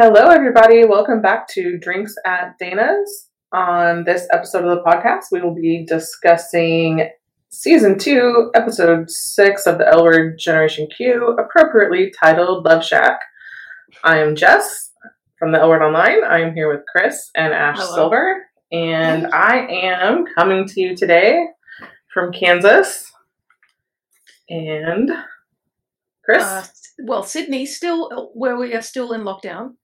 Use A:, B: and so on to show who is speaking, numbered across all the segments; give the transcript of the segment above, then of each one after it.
A: Hello, everybody. Welcome back to Drinks at Dana's. On this episode of the podcast, we will be discussing season two, episode six of the L Word Generation Q, appropriately titled Love Shack. I am Jess from the L Word Online. I am here with Chris and Ash
B: Hello.
A: Silver, and I am coming to you today from Kansas. And Chris,
B: Uh, well, Sydney still where we are still in lockdown,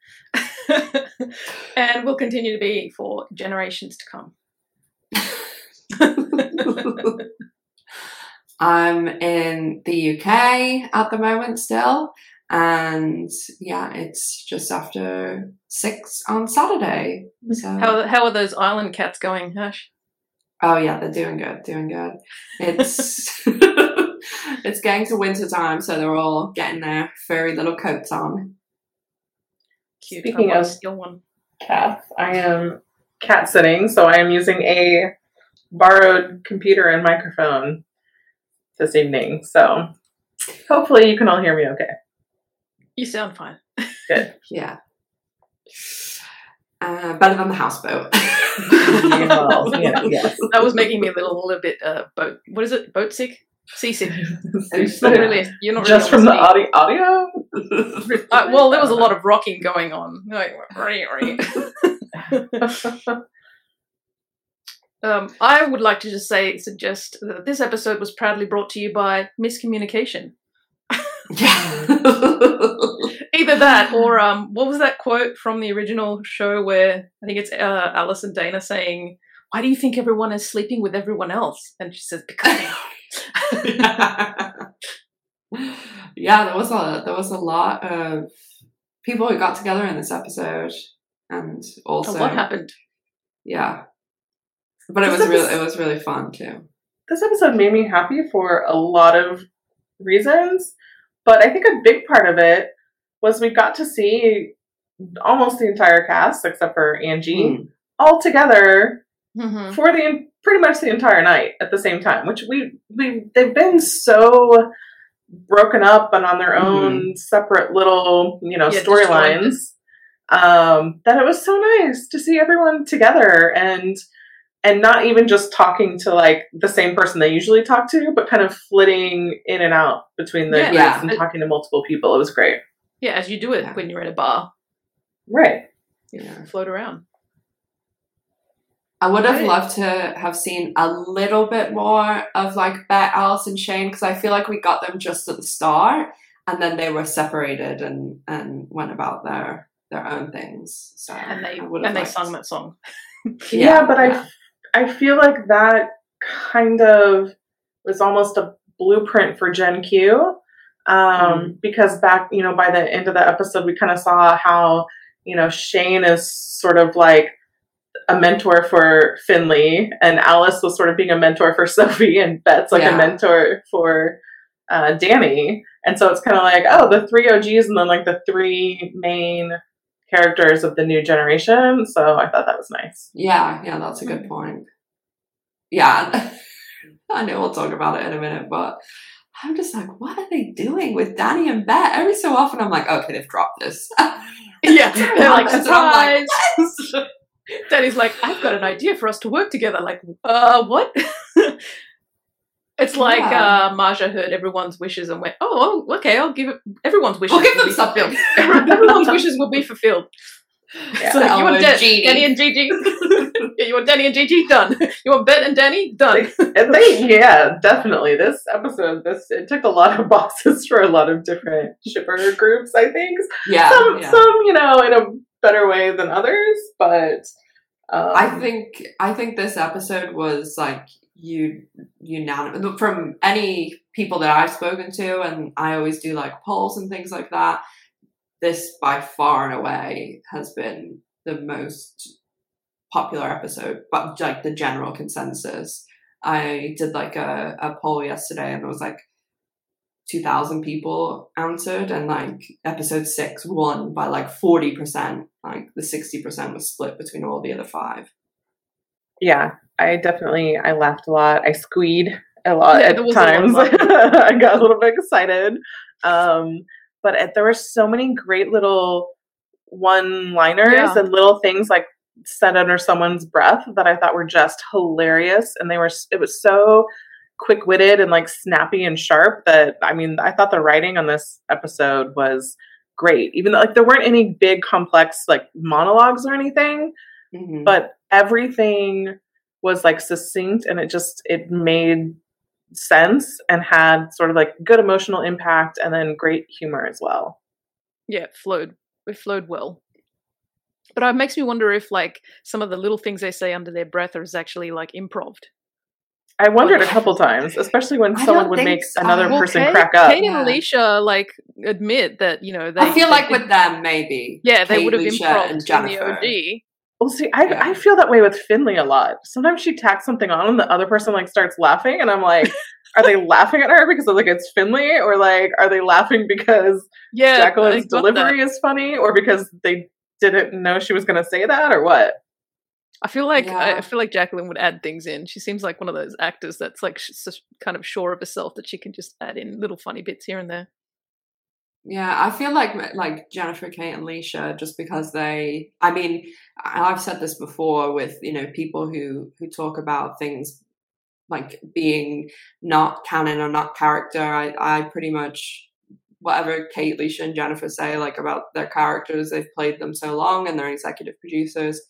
B: and will continue to be for generations to come.
C: I'm in the UK at the moment still, and yeah, it's just after six on Saturday. So,
B: how how are those island cats going, Ash?
C: oh yeah, they're doing good, doing good. It's it's getting to winter time, so they're all getting their furry little coats on.
B: Cute.
A: Speaking
B: I
A: of-
B: to one.
A: Kath. I am cat sitting, so I am using a borrowed computer and microphone this evening. So hopefully you can all hear me okay.
B: You sound fine. Good.
C: yeah, uh, better than the houseboat.
A: Well, yeah, yes.
B: That was making me a little, little bit uh, boat. What is it? Boat sick? Seasick. It's
A: Yeah.
B: not really. You're not
A: Just
B: really
A: from the audio, audio?
B: Uh, well, there was a lot of rocking going on. Like, right, right. Um, I would like to just say, suggest that this episode was proudly brought to you by miscommunication.
C: yeah.
B: Either that, or um, what was that quote from the original show where I think it's uh, Alice and Dana saying, "Why do you think everyone is sleeping with everyone else?" And she says, "Because they are."
C: yeah, there was a there was a lot of people who got together in this episode, and also
B: So what happened?
C: Yeah, but it
A: This
C: was really it was really fun too.
A: this episode made me happy for a lot of reasons, but I think a big part of it was we got to see almost the entire cast except for Angie
C: Mm.
A: all together
B: hmm
A: for the pretty much the entire night at the same time, which we we they've been so broken up and on their own separate little you know
B: Yeah,
A: storylines um, that it was so nice to see everyone together and and not even just talking to like the same person they usually talk to, but kind of flitting in and out between the
B: Yeah.
A: groups
C: Yeah.
A: and talking to multiple people. It was great.
B: Yeah, as you do it
C: Yeah.
B: when you're at a bar,
A: Right.
C: Yeah.
B: float around.
C: I would have loved to have seen a little bit more of like Bette, Alice, and Shane because I feel like we got them just at the start, and then they were separated and and went about their their own things. So
B: And they
C: I would have
B: and they
C: liked-
B: sung that song.
A: Yeah, but
C: yeah.
A: I I feel like that kind of was almost a blueprint for Gen Q. Um, because back, you know, by the end of the episode, we kind of saw how, you know, Shane is sort of like a mentor for Finley, and Alice was sort of being a mentor for Sophie, and Bette's like a mentor for uh, Dani. And so it's kind of like, oh, the three OGs, and then like the three main characters of the new generation. So I thought that was nice.
C: Yeah, yeah, that's a good point. Yeah, I know we'll talk about it in a minute, but I'm just like, what are they doing with Dani and Bette? Every so often, I'm like, okay, they've dropped this.
B: Yeah, they're like surprise.
C: like,
B: Dani's like, I've got an idea for us to work together. Like, uh, what? it's like
C: Yeah.
B: uh, Marja heard everyone's wishes and went, oh, oh, okay, I'll give it. Everyone's wishes.
C: We'll give them something.
B: Everyone's wishes will be fulfilled.
A: Yeah.
B: So you
C: Oh,
B: want Dan- Dani and Gigi? yeah, you want Dani and Gigi? Done. You want Bette and Dani? Done.
A: And they, yeah, definitely. This episode, this it took a lot of boxes for a lot of different shipper groups. I think
C: yeah,
A: some,
C: yeah.
A: some, you know, in a better way than others, but um,
C: I think I think this episode was like you unanimous from any people that I've spoken to, and I always do like polls and things like that. This by far and away has been the most popular episode, but like the general consensus. I did like a, a poll yesterday, and it was like two thousand people answered, and like episode six won by like forty percent. Like the sixty percent was split between all the other five.
A: yeah, I definitely I laughed a lot. I squeed a lot
B: Yeah,
A: at
B: a lot
A: times. I got a little bit excited. Um, but it, there were so many great little one liners
B: Yeah.
A: and little things like said under someone's breath that I thought were just hilarious. And they were, it was so quick witted and like snappy and sharp that I mean, I thought the writing on this episode was great. Even though like there weren't any big complex like monologues or anything,
C: Mhm.
A: but everything was like succinct and it just it made sense and had sort of like good emotional impact and then great humor as well.
B: Yeah, it flowed. It flowed well. But it makes me wonder if like some of the little things they say under their breath is actually like improv.
A: I wondered a couple times, especially when
C: I
A: someone would make
C: so.
A: another
C: Well,
A: person
B: Kate-
A: crack up.
B: Kate and
C: Yeah.
B: Leisha like admit that you know they.
C: I feel
B: they
C: like
B: did-
C: with them, maybe.
B: yeah they would have
C: Leisha,
B: improv
C: and
B: in the OD.
A: Well, see, I,
C: Yeah.
A: I feel that way with Finley a lot. Sometimes she tacks something on and the other person like starts laughing, and I'm like, are they laughing at her because of like it's Finley, or like are they laughing because
B: Yeah,
A: Jacqueline's
B: I got that.
A: delivery is funny, or because they didn't know she was going to say that, or what?
B: I feel like I
C: Yeah.
B: I feel like Jacqueline would add things in. She seems like one of those actors that's like sh- kind of sure of herself that she can just add in little funny bits here and there.
C: Yeah, I feel like like Jennifer, Kate, and Leisha, just because they. I mean, I've said this before with you know people who who talk about things like being not canon or not character. I I pretty much whatever Kate, Leisha, and Jennifer say like about their characters, they've played them so long, and they're executive producers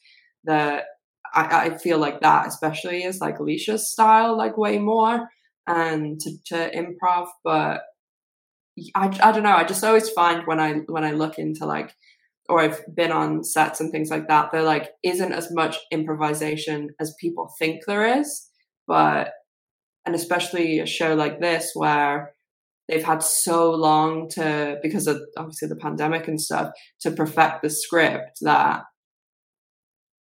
C: that I, I feel like that especially is like Leisha's style, like way more and to, to improv, but. I, I don't know. I just always find when I when I look into like or I've been on sets and things like that, there like isn't as much improvisation as people think there is. But and especially a show like this where they've had so long to because of obviously the pandemic and stuff to perfect the script that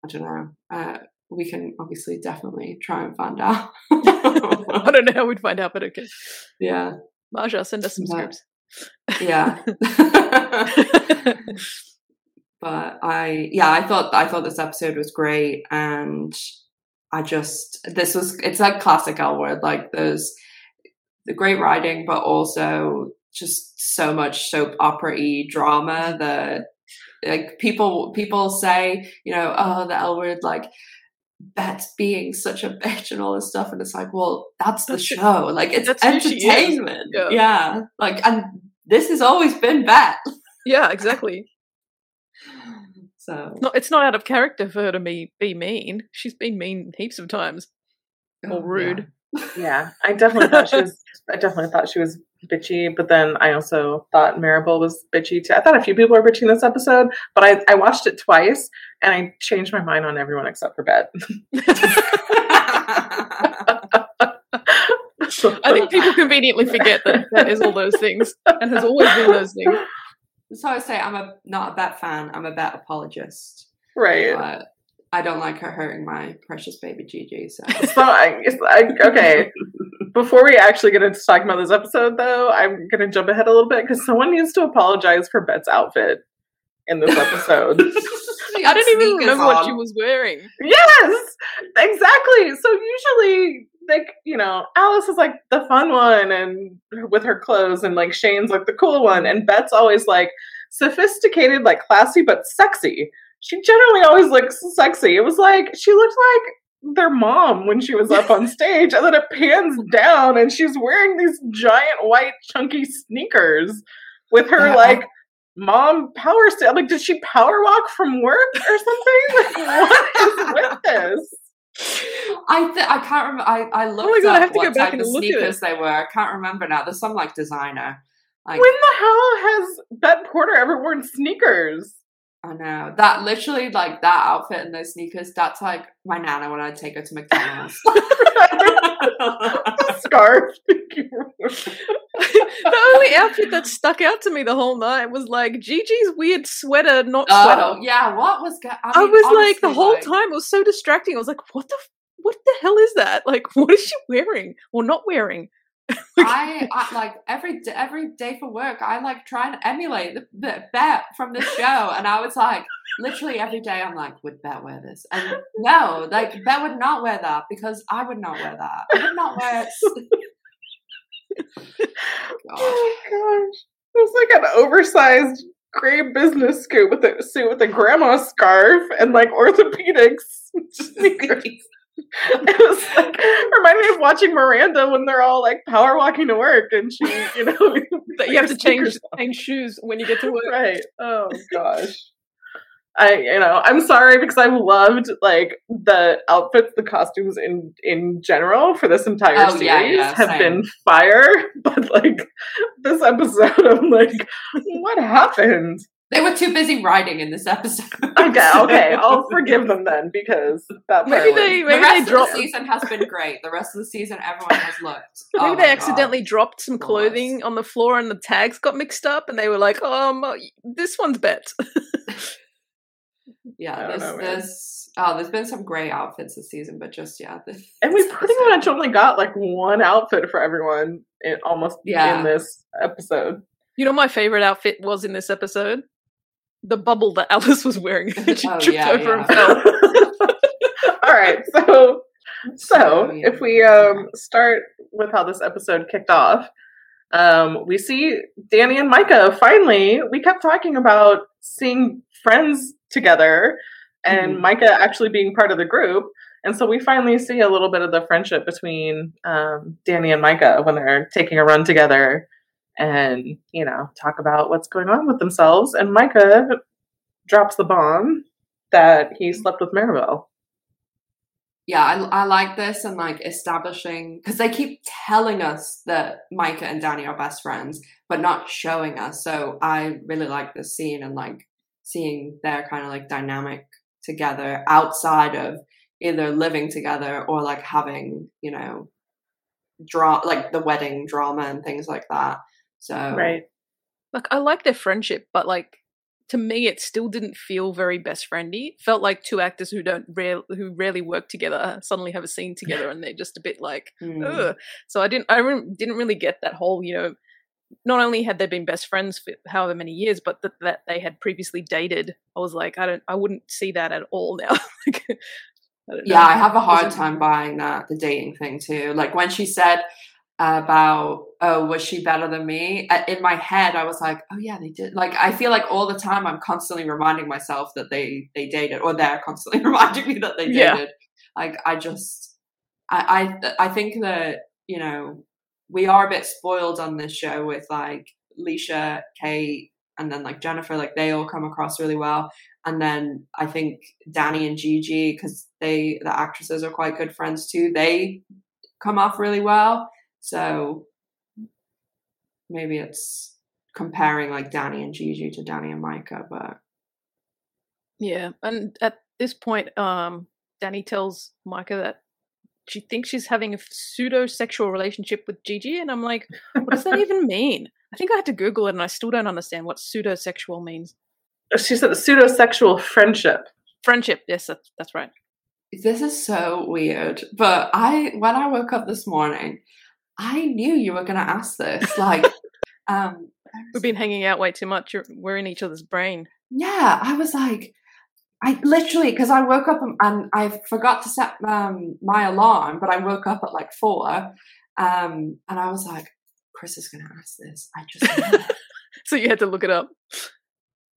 C: I don't know. Uh, we can obviously definitely try and find out.
B: I don't know how we'd find out, but okay.
C: yeah,
B: Marja, send us some
C: But-
B: scripts.
C: yeah. but I yeah, I thought I thought this episode was great and I just this was it's like classic L word, like there's the great writing but also just so much soap opera y drama that like people people say, you know, oh the L word like Bette's being such a bitch and all this stuff and it's like, well, that's the
B: That's just-
C: show. Like it's
B: that's who she is.
C: entertainment.
B: Yeah.
C: yeah. Like and this has always been Bette.
B: yeah, exactly.
C: So
B: No, it's not out of character for her to be be mean. She's been mean heaps of times.
C: Oh,
B: Or rude.
A: Yeah, I definitely thought she was. I definitely thought she was bitchy, but then I also thought Maribel was bitchy too. I thought a few people were bitchy in this episode, but I, I watched it twice and I changed my mind on everyone except for Bette.
B: I think people conveniently forget that that is all those things and has always been those things.
C: So I say I'm a not a Bette fan. I'm a Bette apologist.
A: right.
C: But I don't like her hurting my precious baby Gigi. So
A: So I, it's, I okay. Before we actually get into talking about this episode, though, I'm gonna jump ahead a little bit because someone needs to apologize for Bette's outfit in this episode.
B: I don't even remember what she was wearing.
A: yes, exactly. So usually, like you know, Alice is like the fun one, and with her clothes, and like Shane's like the cool one, and Bette's always like sophisticated, like classy but sexy. She generally always looks sexy. It was like she looked like their mom when she was up on stage, and then it pans down, and she's wearing these giant white chunky sneakers with her like mom power st- I'm like did she power walk from work or something like what is with this
C: I th- I can't remember. I I oh looked
B: my God, I
C: up
B: have to go
C: what
B: back
C: type
B: and
C: of
B: look at
C: sneakers they were. I can't remember now. There's some like designer. Like
A: when the hell has Bette Porter ever worn sneakers?
C: I know that literally like that outfit and those sneakers. That's like my nana when I'd take her to McDonald's.
A: Scarf.
B: the only outfit that stuck out to me the whole night was like Gigi's weird sweater, not
C: oh
B: sweater.
C: yeah, what was? Go- I,
B: I
C: mean,
B: was like the whole
C: like,
B: time it was so distracting. I was like, what the what the hell is that? Like, what is she wearing or not wearing?
C: I, I like every every day for work. I like try and emulate the, the Bette from the show, and I was like, literally every day, I'm like, would Bette wear this? And no, like Bette would not wear that because I would not wear that. I would not wear. God.
A: oh gosh. It was like an oversized gray business suit with a suit with a grandma scarf and like orthopedics sneakers. it was like reminded me of watching Miranda when they're all like power walking to work and she, you know,
B: But you have to change change shoes when you get to work.
A: right. Oh gosh. I you know, I'm sorry because I've loved like the outfits, the costumes in in general for this entire
C: Oh,
A: series
C: yeah, yeah,
A: have
C: same.
A: been fire. But like this episode, I'm like, what happened?
C: They were too busy writing in this episode.
A: Okay, okay, I'll forgive them then because that
B: Maybe
A: part
B: they
A: was-
C: the
B: maybe
C: rest
B: they
C: of
B: dropped
C: the season has been great. The rest of the season, everyone has looked.
B: maybe
C: oh
B: they accidentally
C: God.
B: dropped some
C: Flawless.
B: clothing on the floor and the tags got mixed up and they were like, um, this one's
A: bette.
C: Yeah,
A: don't
C: there's,
A: know, man.
C: there's oh, there's been some great outfits this season, but just yeah, this,
A: and we pretty
C: episode-
A: much only got like one outfit for everyone in almost
C: Yeah.
A: in this episode.
B: You know, my favorite outfit was in this episode the bubble that Alice was wearing. she
C: Oh,
B: tripped
C: yeah,
B: over
C: yeah.
B: and fell.
A: All right, so so if we um start with how this episode kicked off, um we see Dani and Micah finally. We kept talking about seeing friends together and
C: Mhm.
A: Micah actually being part of the group. And so we finally see a little bit of the friendship between um, Dani and Micah when they're taking a run together and, you know, talk about what's going on with themselves. And Micah drops the bomb that he slept with Maribel.
C: yeah, I, I like this and like establishing because they keep telling us that Micah and Dani are best friends, but not showing us. So I really like this scene and like seeing their kind of like dynamic together outside of either living together or like having you know draw like the wedding drama and things like that. So
A: Right.
B: Like, I like their friendship, but like, to me, it still didn't feel very best friendy. Felt like two actors who don't rare, who rarely work together suddenly have a scene together, and they're just a bit like,
C: mm,
B: Ugh. So I didn't I re- didn't really get that whole you know not only had they been best friends for however many years, but that, that they had previously dated. I was like, I don't, I wouldn't see that at all now. Like, I don't know.
C: yeah, I have a hard time buying that the dating thing too. Like when she said about oh was she better than me? In my head i was like oh yeah they did. Like i feel like all the time i'm constantly reminding myself that they they dated or they're constantly reminding me that they dated.
B: Yeah.
C: like i just i i i think that you know we are a bit spoiled on this show with like leisha kate and then like jennifer. Like they all come across really well. And then i think dani and gigi because they the actresses are quite good friends too. They come off really well so maybe it's comparing like Dani and Gigi to Dani and Micah, but
B: Yeah, and at this point, um, Dani tells Micah that she thinks she's having a pseudo sexual relationship with Gigi, and I'm like, what does that even mean? I think I had to Google it, and I still don't understand what pseudo sexual means.
A: She said pseudo-sexual friendship.
B: Friendship, yes, that's, that's right.
C: this is so weird. But I when I woke up this morning, I knew you were gonna ask this. Like um
B: We've been hanging out way too much. You're- We're in each other's brain.
C: yeah, I was like I literally because I woke up and, and I forgot to set um, my alarm, but I woke up at like four, um, and I was like, "Chris is going to ask this." I just.
B: So you had to look it up.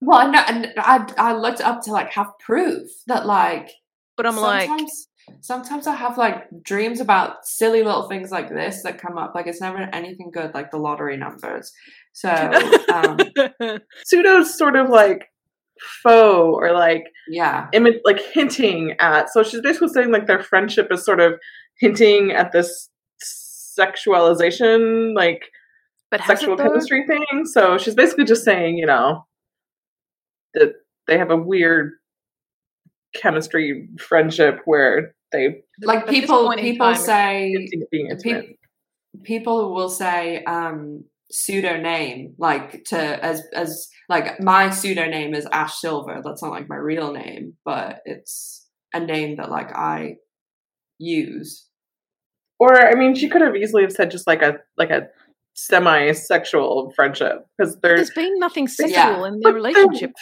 C: well, I know, and I I looked up to like have proof that like
B: But I'm like,
C: sometimes sometimes I have like dreams about silly little things like this that come up. Like it's never anything good, like the lottery numbers. So um,
A: Pseudo sort of like faux or like
C: yeah,
A: imi- like hinting at. So she's basically saying like their friendship is sort of hinting at this sexualization, like
B: but
A: sexual chemistry thing. So she's basically just saying, you know, that they have a weird chemistry friendship where they
C: like people people
B: time,
C: say
A: being
C: pe- people will say um pseudonym like to as as like my pseudonym is ash silver. That's not like my real name but it's a name that like i use.
A: Or I mean, she could have easily have said just like a like a semi-sexual friendship because
B: There's been nothing sexual
C: Yeah.
B: in their relationship.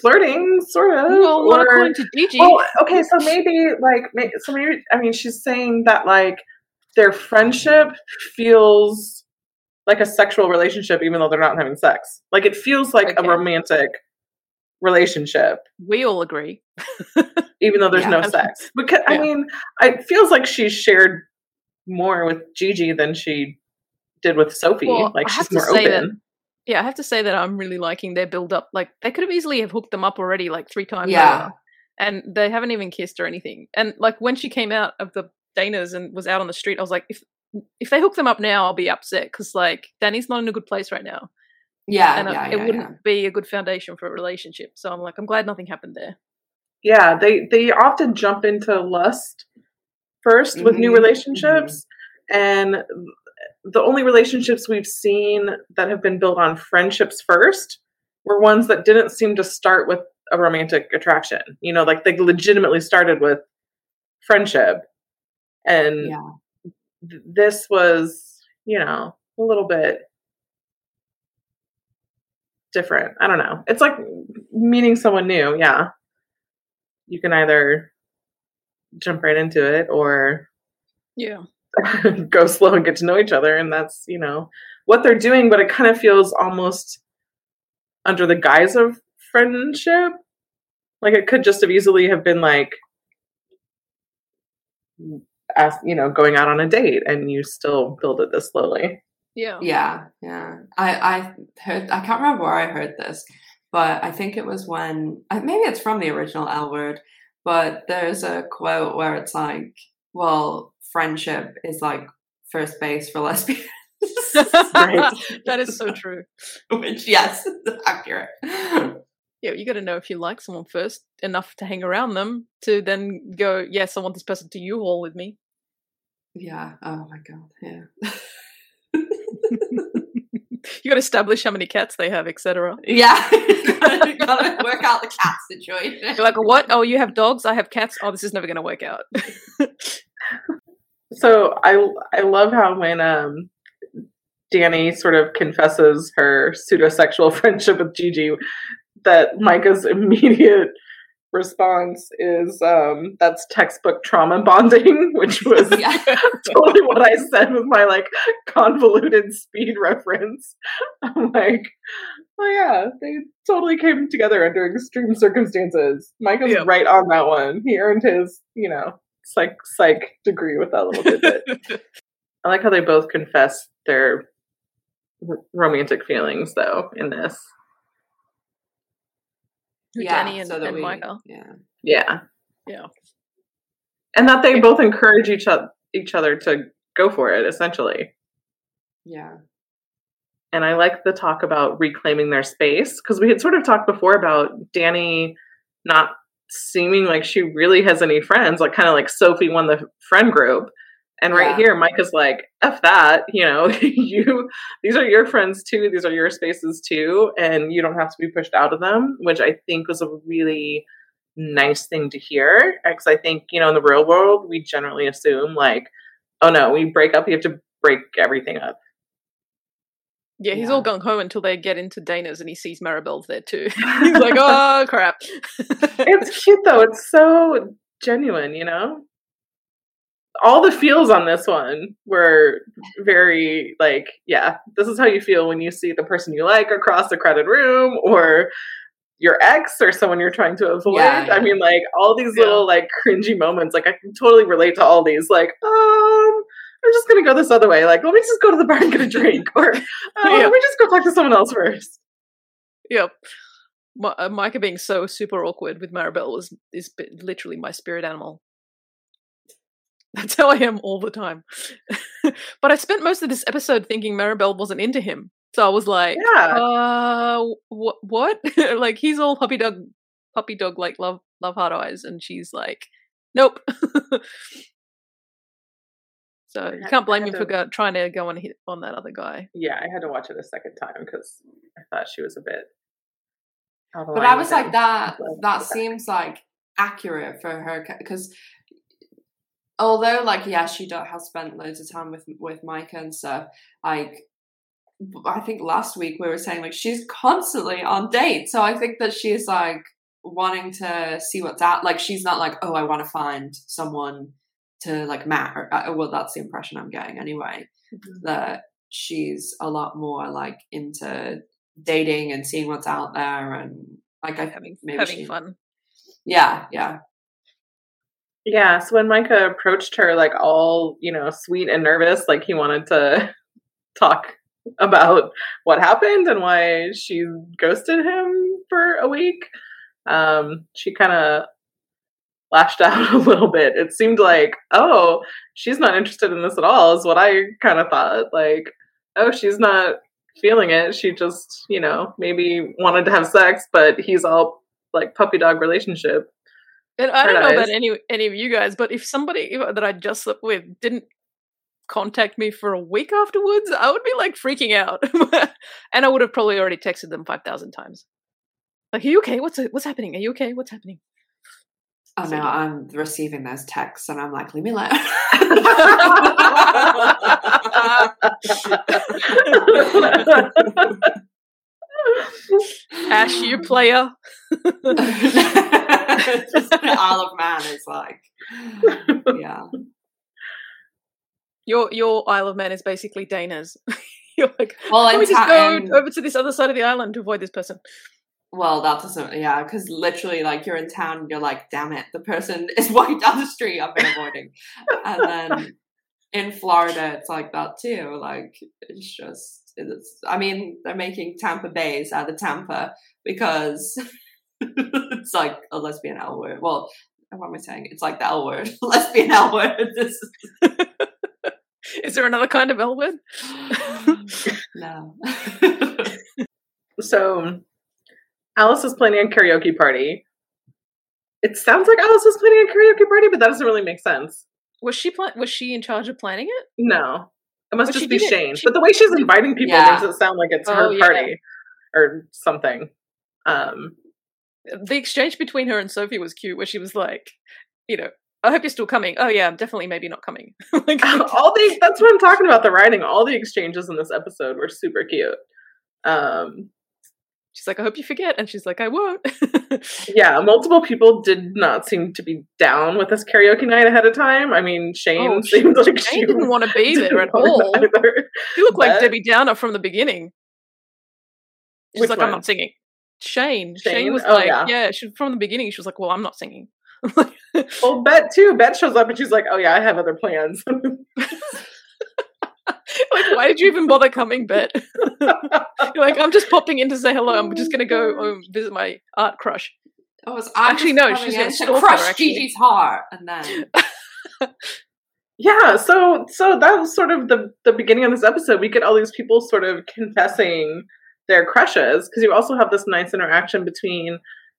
A: flirting, sort of.
B: Well,
A: or-
B: according to Gigi.
A: Well, okay, so maybe like so maybe I mean she's saying that like their friendship feels like a sexual relationship, even though they're not having sex. Like it feels like
B: Okay.
A: a romantic relationship,
B: We all agree.
A: even though there's
C: Yeah.
A: no sex. Because I mean, it feels like she shared more with Gigi than she did with Sophie.
B: Well,
A: like
B: I
A: she's
B: have to
A: more
B: say that-
A: open.
B: Yeah, I have to say that I'm really liking their build up. Like they could have easily have hooked them up already, like three times.
C: Yeah.
B: over, and they haven't even kissed or anything. And like when she came out of the Dana's and was out on the street, I was like, if if they hook them up now, I'll be upset because like Dani's not in a good place right now,
C: Yeah,
B: and
C: yeah,
B: it
C: yeah,
B: wouldn't
C: yeah.
B: be a good foundation for a relationship. So I'm like, I'm glad nothing happened there.
A: Yeah, they they often jump into lust 1st with new
C: Mhm,
A: relationships, and the only relationships we've seen that have been built on friendships first were ones that didn't seem to start with a romantic attraction. You know, like they legitimately started with friendship, and
C: Yeah.
A: th- this was, you know, a little bit different. I don't know. It's like meeting someone new. Yeah. You can either jump right into it or
B: Yeah,
A: go slow and get to know each other. And that's, you know, what they're doing, but it kind of feels almost under the guise of friendship. Like it could just have easily have been like, as you know, going out on a date and you still build it this slowly.
B: yeah,
C: Yeah, yeah. I I heard. I can't remember where I heard this, but I think it was when maybe it's from the original L Word. But there's a quote where it's like, "Well, friendship is like first base for lesbians."
B: That is so true.
C: Which, yes, accurate.
B: Yeah, you got to know if you like someone first enough to hang around them to then go, yes, I want this person to U-Haul with me.
C: Yeah. Oh my god. Yeah.
B: you got to establish how many cats they have, etc.
C: Yeah. you you gotta work out the cat situation.
B: You're like, what? Oh, you have dogs? I have cats. Oh, this is never going to work out.
A: So I I love how when um Dani sort of confesses her pseudosexual friendship with Gigi, that Micah's immediate response is um that's textbook trauma bonding, which was
C: Yeah.
A: totally what I said with my like convoluted speed reference. I'm like, oh yeah, they totally came together under extreme circumstances. Micah's
B: Yeah.
A: right on that one. He earned his, you know, psych psych degree with that little tidbit. I like how they both confess their r- romantic feelings though in this.
C: yeah.
B: Dani and,
C: so that
B: and
C: we,
B: Micah.
C: Yeah.
A: Yeah.
B: Yeah.
A: And that they
B: Yeah.
A: both encourage each other each other to go for it essentially.
C: Yeah.
A: and I like the talk about reclaiming their space because we had sort of talked before about Dani not seeming like she really has any friends, like kind of like Sophie won the friend group. And right
C: Yeah.
A: here, is like, F that, you know, you these are your friends too, these are your spaces too, and you don't have to be pushed out of them, which I think was a really nice thing to hear. Because I think, you know, in the real world, we generally assume like, oh no, we break up, you have to break everything up.
B: Yeah, he's
C: Yeah.
B: all gung ho until they get into Dana's and he sees Maribel's there too. he's like, oh crap.
A: it's cute though. It's so genuine, you know? All the feels on this one were very like, yeah, this is how you feel when you see the person you like across a crowded room or your ex or someone you're trying to avoid.
C: Yeah,
A: I mean, like all these
B: Yeah.
A: little like cringy moments. Like I can totally relate to all these. Like, um, I'm just gonna go this other way. Like, let me just go to the bar and get a drink, or uh,
B: Yeah.
A: let me just go talk to someone else first.
B: yep. Mi- uh, Micah being so super awkward with Maribel was is literally my spirit animal. That's how I am all the time. but I spent most of this episode thinking Maribel wasn't into him. So I was like,
A: Yeah,
B: uh, wh- what? like he's all puppy dog, puppy dog like love, love heart eyes, and she's like, nope. So you can't blame
A: had
B: him for go, trying to go and hit on that other guy.
A: yeah. I had to watch it a second time because I thought she was a bit.
C: But I was like,
A: him.
C: that that seems like accurate for her because although like yeah she do- has spent loads of time with with Micah and stuff like I think last week we were saying like she's constantly on dates so I think that she's like wanting to see what's out like she's not like oh I want to find someone to like marry uh, well that's the impression I'm getting anyway
A: Mhm.
C: that she's a lot more like into dating and seeing what's out there and like I
B: having
C: maybe
B: having
C: she-
B: fun.
C: Yeah, yeah.
A: Yeah, so when Micah approached her, like all, you know, sweet and nervous, like he wanted to talk about what happened and why she ghosted him for a week, um, she kind of lashed out a little bit. It seemed like, oh, she's not interested in this at all, is what I kind of thought. Like, oh, she's not feeling it. She just, you know, maybe wanted to have sex, but he's all like puppy dog relationship.
B: And I don't know about any any of you guys, but if somebody that I just slept with didn't contact me for a week afterwards, I would be like freaking out, and I would have probably already texted them five thousand times. Like, are you okay? What's what's happening? Are you okay? What's happening?
C: Oh
B: So
C: no, I'm receiving those texts and I'm like, leave me alone.
B: Ash, you player.
C: Just the Isle of Man is like, yeah.
B: Your your Isle of Man is basically Dana's. You're like,
C: Well,
B: let me just go
C: in-
B: over to this other side of the island to avoid this person.
C: Well, that doesn't, yeah, because literally, like, you're in town and you're like, damn it, the person is walking down the street I've been avoiding. and then in Florida, it's like that too. Like, it's just, it's, I mean, they're making Tampa Bays out of Tampa because it's like a lesbian L word. Well, what am I saying? It's like the L word, lesbian L word. This
B: Is there another kind of L word?
C: no.
A: So Alice is planning a karaoke party. It sounds like Alice is planning a karaoke party, but that doesn't really make sense.
B: Was she pla- was she in charge of planning it?
A: No. It must
B: But
A: just be Shane.
B: she-
A: But the way she's inviting people
C: Yeah.
A: makes it sound like it's
B: Oh,
A: her
B: yeah.
A: party or something. Um
B: The exchange between her and Sophie was cute, where she was like, you know, I hope you're still coming. Oh yeah, I'm definitely maybe not coming. like,
A: all the that's what I'm talking about, the writing. All the exchanges in this episode were super cute. Um
B: she's like, I hope you forget, and she's like, I won't.
A: yeah, multiple people did not seem to be down with this karaoke night ahead of time. I mean, Shane
B: Oh,
A: seemed like she
B: Shane didn't want to be there at all.
A: either.
B: She looked like Debbie Downer from the beginning. She's like, I'm not singing. Shane. Shane,
A: Shane?
B: was
A: Oh,
B: like,
A: yeah.
B: yeah. she from the beginning. She was like, well, I'm not singing.
A: Well, Bette too. Bette shows up and she's like, "Oh yeah, I have other plans."
B: why did you even bother coming, Bette? You're like, I'm just popping in to say hello. I'm just gonna go um, visit my art crush.
C: Oh, it's, I'm
B: Actually,
C: just
B: no, she's
C: in
B: gonna
C: to
B: stalk her,
C: crush. Gigi's heart, and then
A: yeah, so so that was sort of the the beginning of this episode. We get all these people sort of confessing their crushes because you also have this nice interaction between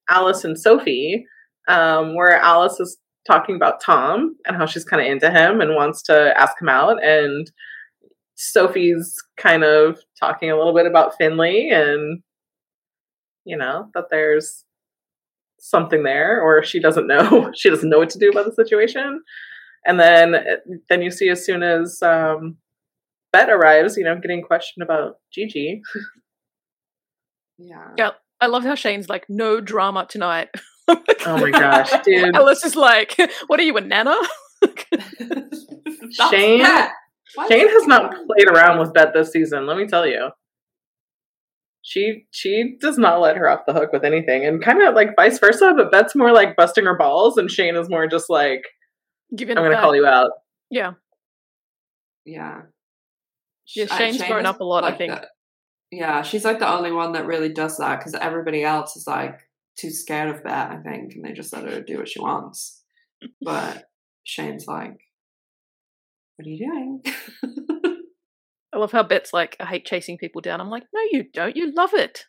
A: Alice and Sophie, um, where Alice is talking about Tom and how she's kind of into him and wants to ask him out, and Sophie's kind of talking a little bit about Finley and you know that there's something there or she doesn't know she doesn't know what to do about the situation and then then you see as soon as um Bette arrives, you know, getting questioned about Gigi.
C: yeah.
B: Yeah, I love how Shane's like, no drama tonight.
A: Oh my gosh, dude.
B: Alice is like, what are you, a nana?
A: Shane-
C: that. Why
A: Shane has not played around with Bette this season, let me tell you. She she does not let her off the hook with anything. And kind of like vice versa, but Bette's more like busting her balls and Shane is more just like,
B: Giving
A: I'm gonna call you out.
B: Yeah,
C: Yeah.
B: Yeah,
C: uh,
B: Shane's
C: Shane
B: grown up a lot, I think.
C: the- yeah, she's like the only one that really does that because everybody else is like too scared of Bette, I think, and they just let her do what she wants. But Shane's like, "What are you doing?"
B: I love how Bette's like, I hate chasing people down. I'm like, no, you don't. You love it.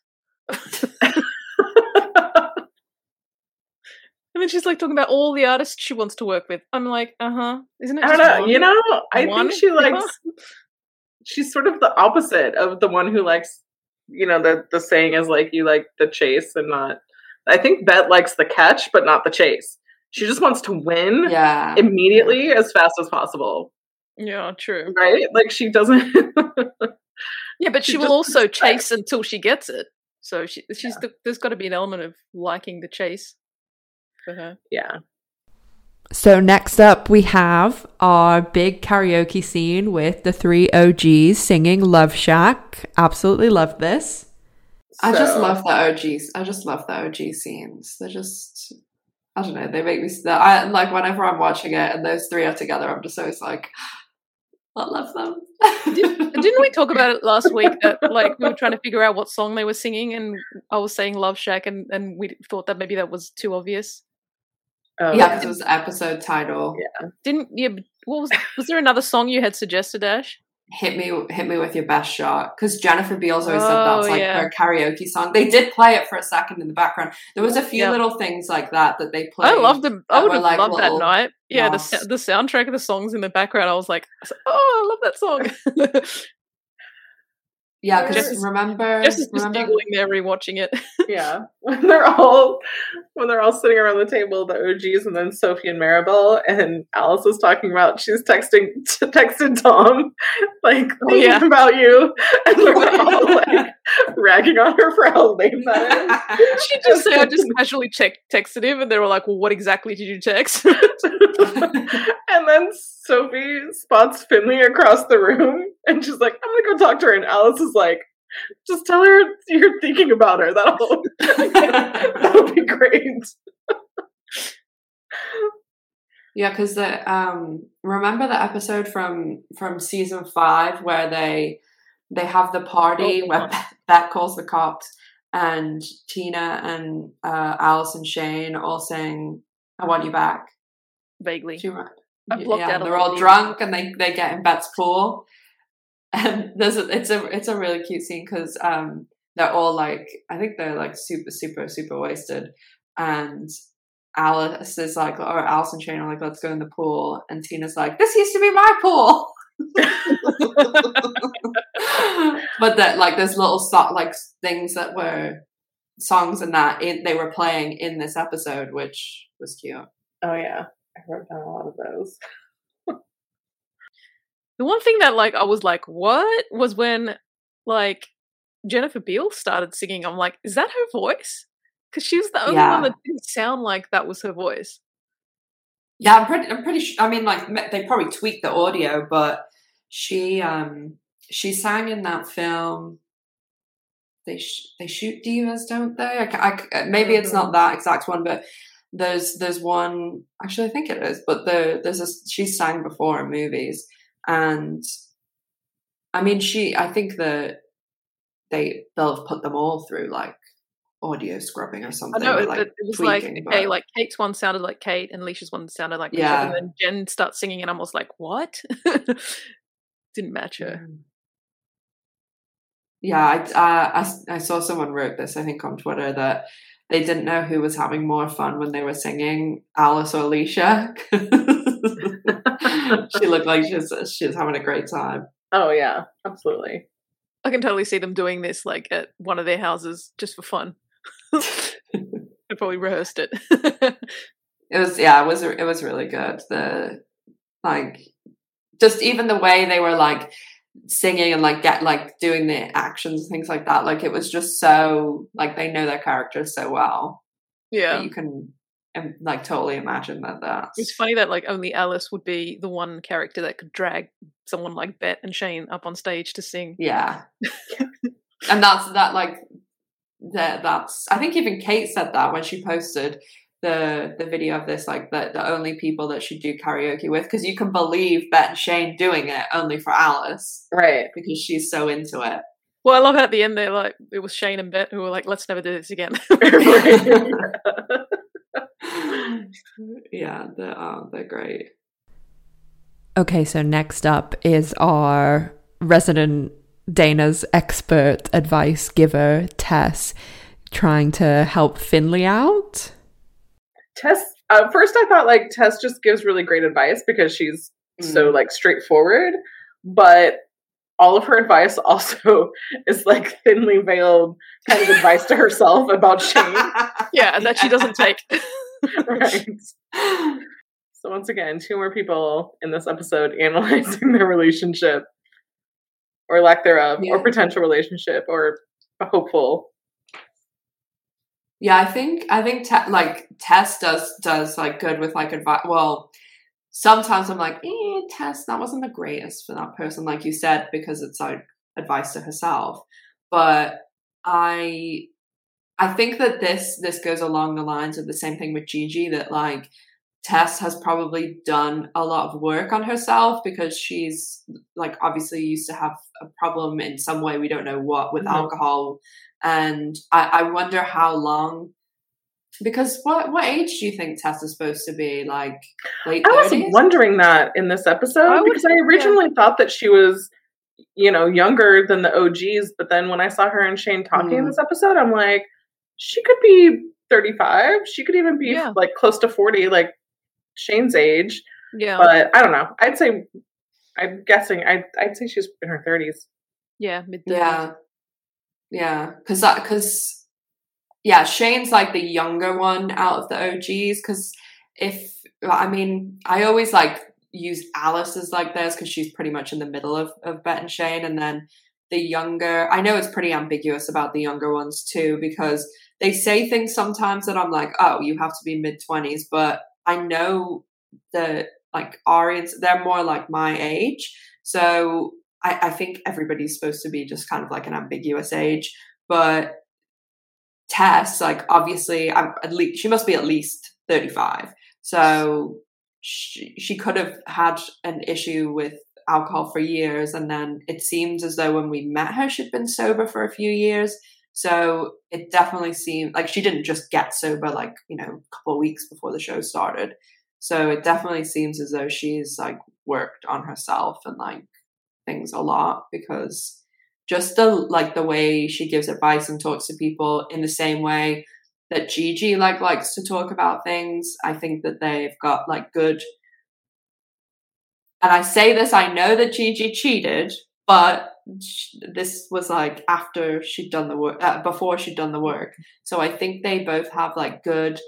B: And then she's like talking about all the artists she wants to work with. I'm like, uh huh. Isn't it?
A: I don't know.
B: one?
A: You know, I think she likes. She's sort of the opposite of the one who likes. You know, the the saying is like you like the chase and not. I think Bette likes the catch, but not the chase. She just wants to win
C: yeah,
A: immediately as fast as possible,
B: Yeah, true.
A: right? Like she doesn't.
B: Yeah, but
A: She
B: she will also
A: expects-
B: chase until she gets it. So she, she's the, there's got to be an element of liking the chase for her.
A: yeah.
D: So next up we have our big karaoke scene with the three OGs singing Love Shack. Absolutely love this.
C: I just love the OGs. I just love the OG scenes. They're just, I don't know. They make me. I like whenever I'm watching it and those three are together. I'm just always like, I love them.
B: Didn't we talk about it last week that like we were trying to figure out what song they were singing and I was saying Love Shack and, and we thought that maybe that was too obvious.
A: Oh,
C: yeah, because it was episode title. Yeah.
B: Didn't yeah what was was there another song you had suggested, Ash?
C: Hit me, hit me with your best shot. Because Jennifer Beals always said
B: Oh,
C: that's like
B: yeah.
C: her karaoke song. They did play it for a second in the background. There was a few
B: Yeah.
C: little things like that that they played.
B: I loved them. I would have
C: like,
B: loved that night. Yeah, the the soundtrack of the songs in the background. I was like, I was like, oh, I love that song.
C: Yeah,
B: Just-
C: because remember,
B: Just just
C: remember
B: giggling there, rewatching it.
A: yeah. When they're all when they're all sitting around the table, the OGs, and then Sophie and Maribel, and Alice is talking about she's texting texted Tom like
B: Oh,
A: thinking
B: yeah.
A: about you, and they're all like ragging on her for how lame that is.
B: she just said, I just casually check, texted him, and they were like, well, what exactly did you text?
A: and then Sophie spots Finley across the room, and she's like, "I'm gonna go talk to her." And Alice is like, "Just tell her you're thinking about her. That'll that'll be great."
C: Yeah, because the um remember the episode from from season five where they they have the party
B: Oh,
C: where. Bette, Bette calls the cops and Tina and uh, Alice and Shane all saying, "I want you back."
B: Vaguely.
C: Do you?
B: I blocked
C: yeah, they're all drunk and they they get in Bette's pool, and there's a, it's a it's a really cute scene because um they're all like I think they're like super super super wasted, and Alice is like or Alice and Shane are like let's go in the pool, and Tina's like this used to be my pool. but that like there's little so- like things that were songs and that in, they were playing in this episode, which was cute.
A: Oh yeah, I wrote down a lot of those.
B: The one thing that like I was like, what was when like Jennifer Beals started singing. I'm like, is that her voice? Because she was the only
C: Yeah.
B: one that didn't sound like that was her voice.
C: Yeah, I'm pretty. I'm pretty. Sh- I mean, like they probably tweaked the audio, but she um she sang in that film. They sh- they shoot divas, don't they? I, I maybe it's not that exact one, but there's there's one. Actually, I think it is. But the there's a she sang before in movies, and I mean, she. I think that they they'll have put them all through like audio scrubbing or something.
B: I know
C: or,
B: it, it was
C: tweaking,
B: like okay,
C: but-
B: like Kate's one sounded like Kate, and Leisha's one sounded like
C: Yeah.
B: and then Jen starts singing, and I was like, what? Didn't match her.
C: Mm. Yeah, I, uh, I I saw someone wrote this, I think, on Twitter that they didn't know who was having more fun when they were singing Alice or Leisha. she looked like she was, she was having a great time.
A: Oh yeah, absolutely.
B: I can totally see them doing this like at one of their houses just for fun. they probably rehearsed it.
C: It was yeah, it was it was really good. The like just even the way they were like singing and like get like doing the actions and things like that. Like it was just so like they know their characters so well.
B: yeah.
C: you can um, like totally imagine that that's
B: It's funny that like only Alice would be the one character that could drag someone like Bette and Shane up on stage to sing.
C: yeah and that's that like that that's i think even kate said that when she posted the the video of this like the, the only people that she do karaoke with because you can believe bette and shane doing it only for alice
A: Right.
C: because she's so into it
B: Well, I love how at the end they're like it was Shane and Bet who were like, "Let's never do this again."
C: yeah they're, uh, they're great
D: Okay, so next up is our resident Dana's expert advice giver, Tess, trying to help Finley out.
A: Tess. At first, I thought like Tess just gives really great advice because she's so like straightforward, but all of her advice also is like thinly veiled kind of advice to herself about Shane.
B: yeah, and that she doesn't take.
A: right. So once again, two more people in this episode analyzing their relationship or lack thereof,
C: Yeah.
A: or potential relationship, or a hopeful.
C: Yeah, I think I think te- like Tess does does like good with like advice. Well, sometimes I'm like, eh, Tess, that wasn't the greatest for that person, like you said, because it's like advice to herself. But I I think that this this goes along the lines of the same thing with Gigi that like Tess has probably done a lot of work on herself because she's like obviously used to have a problem in some way we don't know what with
A: Mhm.
C: alcohol and I, I wonder how long because what what age do you think Tess is supposed to be like late
A: I was wondering that in this episode
B: I
A: because I originally thought that she was, you know, younger than the OGs. But then when I saw her and Shane talking in
C: Mm.
A: this episode, I'm like, she could be 35. She could even be
B: Yeah.
A: like close to 40, like Shane's age.
B: Yeah,
A: But I don't know. I'd say, I'm guessing, I'd, I'd say she's in her 30s.
B: yeah, mid
C: Yeah. Yeah. Cause that, cause, yeah, Shane's like the younger one out of the OGs. Cause if, I mean, I always like use Alice as like this because she's pretty much in the middle of, of Bette and Shane. And then the younger, I know it's pretty ambiguous about the younger ones too, because they say things sometimes that I'm like, oh, you have to be mid 20s. But I know that like Arians, they're more like my age. So I, I think everybody's supposed to be just kind of like an ambiguous age, but Tess, like obviously, I'm at least she must be at least thirty five. So she she could have had an issue with alcohol for years, and then it seems as though when we met her, she'd been sober for a few years. So it definitely seemed like she didn't just get sober like you know a couple of weeks before the show started. So it definitely seems as though she's like worked on herself and like things a lot because just the like the way she gives advice and talks to people in the same way that Gigi like likes to talk about things. I think that they've got like good and I say this, I know that Gigi cheated, but sh- this was like after she'd done the work, uh, before she'd done the work. So I think they both have like good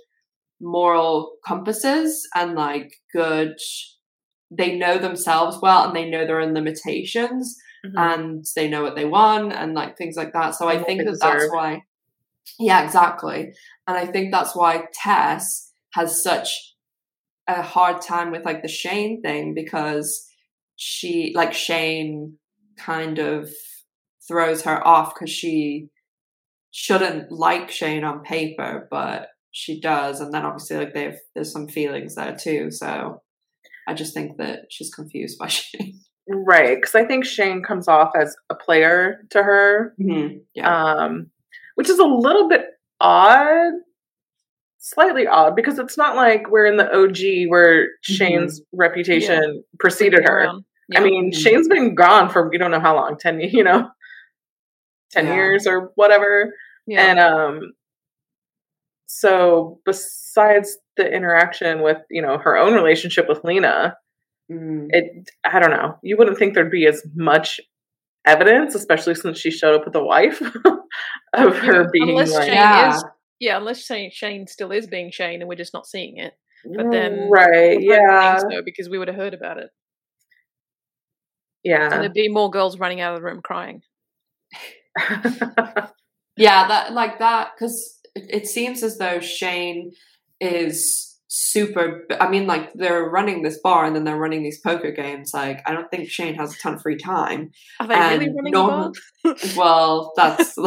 C: moral compasses and like good, they know themselves well and they know their own limitations
A: Mm-hmm.
C: and they know what they want and like things like that. So I
A: And what
C: think that that's why, yeah, exactly. And I think that's why Tess has such a hard time with like the Shane thing because she, like Shane, kind of throws her off because she shouldn't like Shane on paper, but she does. And then obviously, like they've there's some feelings there too. So I just think that she's confused by Shane.
A: Right. Because I think Shane comes off as a player to her.
C: Yeah.
A: um, which is a little bit odd, slightly odd, because it's not like we're in the OG where Shane's reputation preceded her.
B: Around.
A: I
B: Yeah.
A: mean,
C: Mhm.
A: Shane's been gone for we don't know how long, ten, you know, ten
C: Yeah.
A: years or whatever,
B: yeah.
A: and um, so besides the interaction with you know her own relationship with Lena,
C: Mm.
A: it I don't know. You wouldn't think there'd be as much evidence, especially since she showed up with a wife of her
B: Yeah,
A: being
B: unless
A: like
B: Shane
C: Yeah.
B: is yeah, unless Shane, Shane still is being Shane and we're just not seeing it. But then
A: right, yeah,
B: think so because we would have heard about it. And
A: yeah.
B: there'd be more girls running out of the room crying.
C: Yeah, that like that because it, it seems as though Shane is super. I mean, like they're running this bar and then they're running these poker games. Like I don't think Shane has a ton of free time.
B: Are they really running
C: normal-
B: the bar?
C: Well, that's.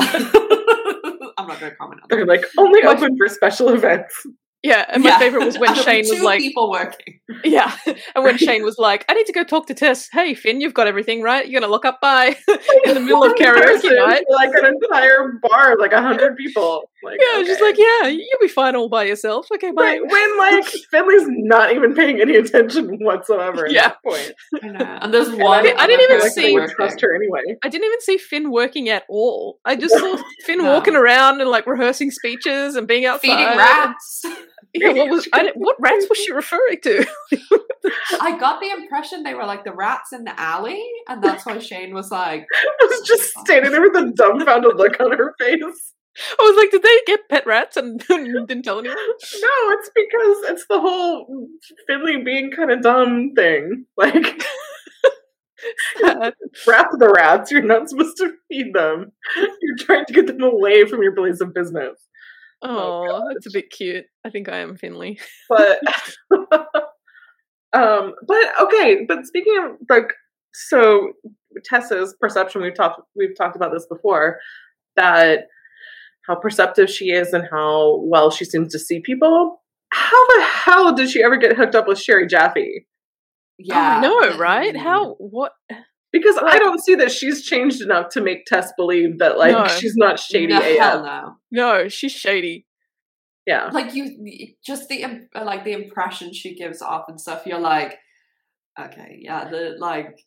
C: I'm not going to comment on
A: They're like only
B: What?
A: open for special events.
B: Yeah, and my
C: Yeah.
B: favorite was when Shane was like,
C: people working.
B: yeah, and when Shane was like, I need to go talk to Tess. Hey, Finn, you've got everything, right? You're gonna lock up by in the middle of karaoke night.
A: like an entire bar, like a hundred people. Like,
B: Yeah, she's
A: okay.
B: like, yeah, you'll be fine all by yourself. Okay, bye.
A: Right, when like Finley's not even paying any attention whatsoever at
B: Yeah.
A: that point.
C: And there's
A: And
C: one.
B: I didn't even
A: like
B: see-
A: trust her anyway.
B: I didn't even see Finn working at all. I just saw Finn
C: No.
B: walking around and like rehearsing speeches and being outside.
C: Feeding rats.
B: Yeah, what was I, what rats was she referring to?
C: I got the impression they were like the rats in the alley, and that's why Shane was like,
A: I was just standing there with a dumbfounded look on her face.
B: I was like, did they get pet rats and didn't tell anyone?
A: No, it's because it's the whole Finley being kind of dumb thing. Like, wrap the rats. You're not supposed to feed them. You're trying to get them away from your place of business.
B: Oh, that's a bit cute. I think I am Finley.
A: but um but okay but speaking of like so tess's perception we've talked we've talked about this before that how perceptive she is and how well she seems to see people how the hell did she ever get hooked up with sherry jaffe
C: Yeah.
B: Oh, I know, right? How? What?
A: because i don't see that she's changed enough to make tess believe that like
B: No.
A: she's not shady
C: no,
A: af
C: hell no.
B: No, she's shady.
A: yeah
C: Like you, just the like the impression she gives off and stuff. You're like, okay, yeah, the like,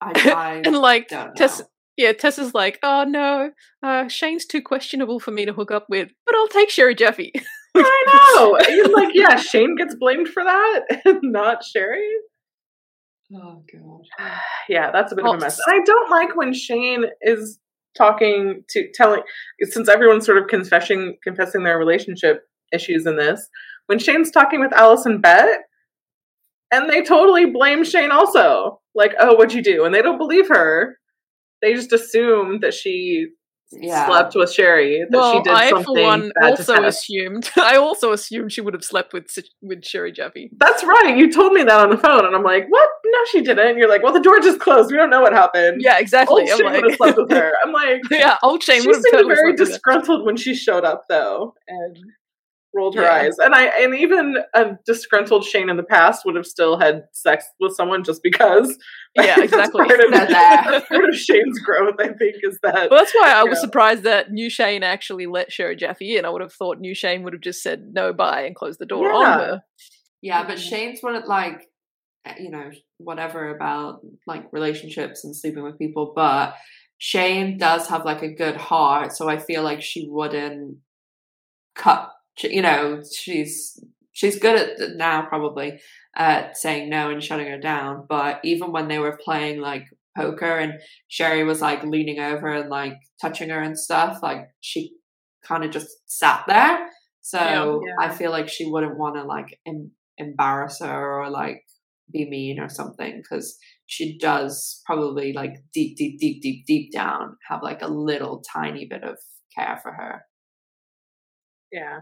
C: I,
B: And like
C: don't know.
B: Tess, yeah, Tess's like, oh no, uh, Shane's too questionable for me to hook up with, but I'll take Sherry Jaffe.
A: i know and like yeah shane gets blamed for that and not sherry
C: Oh god.
A: yeah, that's a bit of a mess. And I don't like when Shane is talking to telling since everyone's sort of confessing confessing their relationship issues in this. When Shane's talking with Allison Bette, and they totally blame Shane also. Like, oh, what'd you do? And they don't believe her. They just assumed that she
C: Yeah.
A: slept with Sherry. That
B: well,
A: she did
B: I for one also assumed. I also assumed she would have slept with with Sherry Jaffe.
A: That's right. You told me that on the phone, and I'm like, "What? No, she didn't." And you're like, "Well, the door just closed. We don't know what happened."
B: Yeah, exactly.
A: Old
B: I'm
A: Shane would have
B: like,
A: slept with her. I'm like,
B: yeah, old Shane
A: she
B: would have
A: seemed
B: totally
A: very
B: slept
A: disgruntled when she showed up though and rolled her
B: Yeah.
A: eyes and i and even a disgruntled shane in the past would have still had sex with someone just because
B: Yeah,
A: That's
B: exactly.
A: part of,
C: They're
A: that's part of shane's growth i think is that
B: Well, that's why I was
A: Yeah.
B: surprised that New Shane actually let Sherry Jaffe in. I would have thought New Shane would have just said no bye and closed the door on
A: Yeah.
B: her.
C: Yeah, but. Shane's one of like, eh, you know, whatever about like relationships and sleeping with people, but Shane does have like a good heart, so I feel like she wouldn't cut. You know, she's she's good at now probably at saying no and shutting her down. But even when they were playing like poker and Sherry was like leaning over and like touching her and stuff, like she kind of just sat there. So
A: Yeah.
C: I feel like she wouldn't want to like em- embarrass her or like be mean or something because she does probably like deep, deep, deep, deep, deep down have like a little tiny bit of care for her.
A: yeah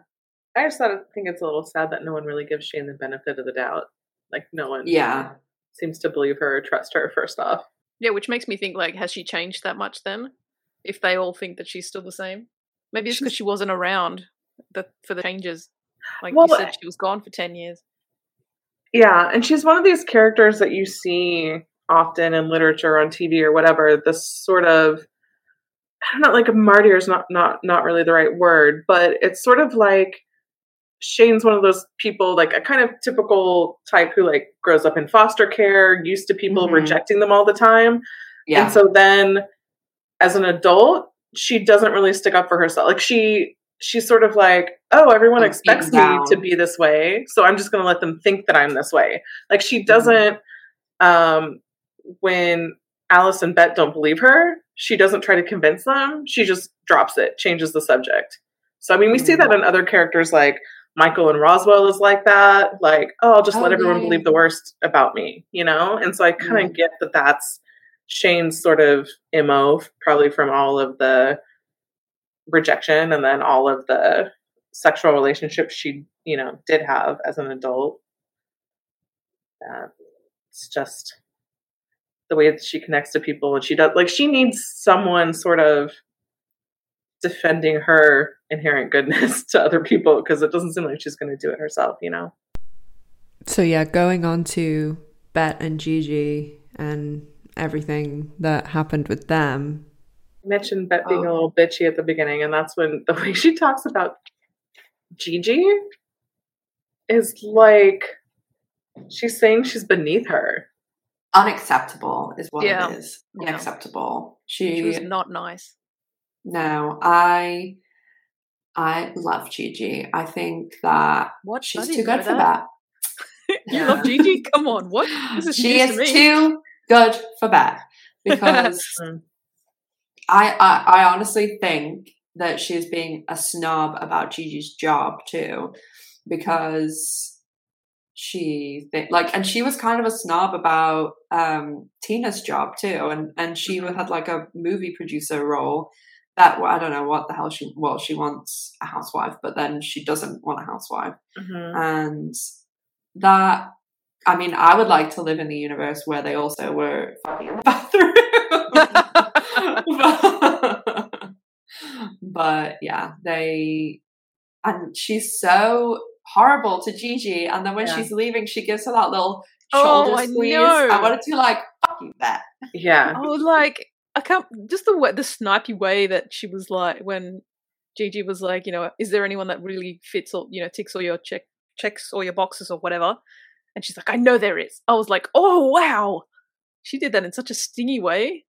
A: i just thought i think it's a little sad that no one really gives shane the benefit of the doubt like no one
C: Yeah.
A: seems to believe her or trust her first off
B: Yeah, which makes me think like, has she changed that much then? If they all think that she's still the same, maybe it's because she wasn't around the, for the changes. Like
A: Well,
B: you said, she was gone for ten years.
A: Yeah, and she's one of these characters that you see often in literature or on TV or whatever. This sort of I don't know, like a martyr is not not not really the right word, but it's sort of like Shane's one of those people, like a kind of typical type who like grows up in foster care, used to people
C: Mhm.
A: rejecting them all the time,
C: Yeah.
A: and so then as an adult, she doesn't really stick up for herself. Like she she's sort of like, oh, everyone
C: Like,
A: expects me
C: down.
A: to be this way, so I'm just going to let them think that I'm this way. Like she
C: Mm-hmm.
A: doesn't um when Alice and Bette don't believe her, she doesn't try to convince them. She just drops it, changes the subject. So I mean, we see
C: Mm-hmm.
A: that in other characters like Michael and Roswell is like that. Like, oh, I'll just
C: Oh,
A: let everyone believe the worst about me, you know? And so I kind of
C: Mhm.
A: get that that's Shane's sort of MO, probably from all of the rejection and then all of the sexual relationships she, you know, did have as an adult. Uh, it's just the way that she connects to people and she does like she needs someone sort of defending her inherent goodness to other people because it doesn't seem like she's going to do it herself you know
D: So yeah, going on to Bette and Gigi and everything that happened with them.
A: Mitch and Bette being a
C: Oh.
A: little bitchy at the beginning, and that's when the way she talks about Gigi is like she's saying she's beneath her.
C: Unacceptable is what
B: Yeah.
C: it is.
B: Yeah.
C: Unacceptable.
B: She
C: She,
B: was not nice.
C: no, I I love Gigi. I think that
B: What?
C: She's too good for that.
B: you
A: Yeah.
B: love Gigi? Come on, what? Is
C: she is
B: to
C: too good for that because. I, I I honestly think that she's being a snob about Gigi's job too, because she th- like and she was kind of a snob about um Tina's job too, and and she had like a movie producer role that I don't know what the hell she well she wants a housewife, but then she doesn't want a housewife,
A: Mhm.
C: and that I mean I would like to live in the universe where they also were fucking in the bathroom. but, but yeah, they and she's so horrible to Gigi, and then when
A: Yeah.
C: she's leaving, she gives her that little
B: Oh,
C: shoulder
B: I
C: squeeze.
B: know.
C: I wanted to like fuck you that.
A: Yeah.
B: I would like I can't just the way the snipey way that she was like when Gigi was like, you know, is there anyone that really fits all you know, ticks all your check checks all your boxes or whatever? And she's like, I know there is. I was like, oh wow. She did that in such a stingy way.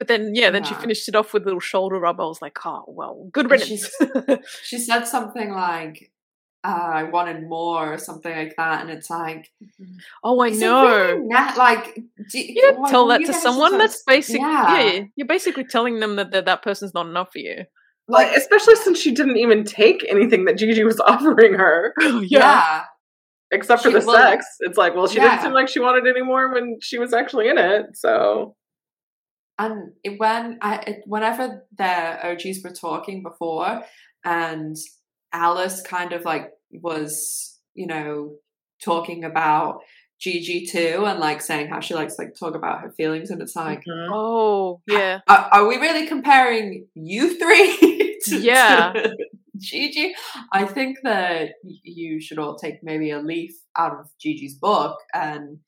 B: But then yeah, then she finished it off with a little shoulder rub. I was like, oh well, good riddance.
C: She said something like, uh, "I wanted more" or something like that, and it's like,
B: oh, I know.
C: really na- like, do,
B: you don't
C: why-
B: tell that
C: you
B: to someone.
C: just-
B: That's basically,
C: Yeah.
B: Yeah. you're basically telling them that that, that person's not enough for you.
A: Like, especially since she didn't even take anything that Gigi was offering her,
C: yeah.
A: except for
C: She-
A: the
C: well,
A: sex. It's like, well, she
C: yeah.
A: didn't seem like she wanted any more when she was actually in it. So,
C: And when I, whenever the OGs were talking before, and Alice kind of like was, you know, talking about Gigi too, and like saying how she likes to, like talk about her feelings, and it's like,
A: mhm.
B: Oh yeah.
C: are, are we really comparing you three to,
B: Yeah.
C: to Gigi? I think that you should all take maybe a leaf out of Gigi's book and.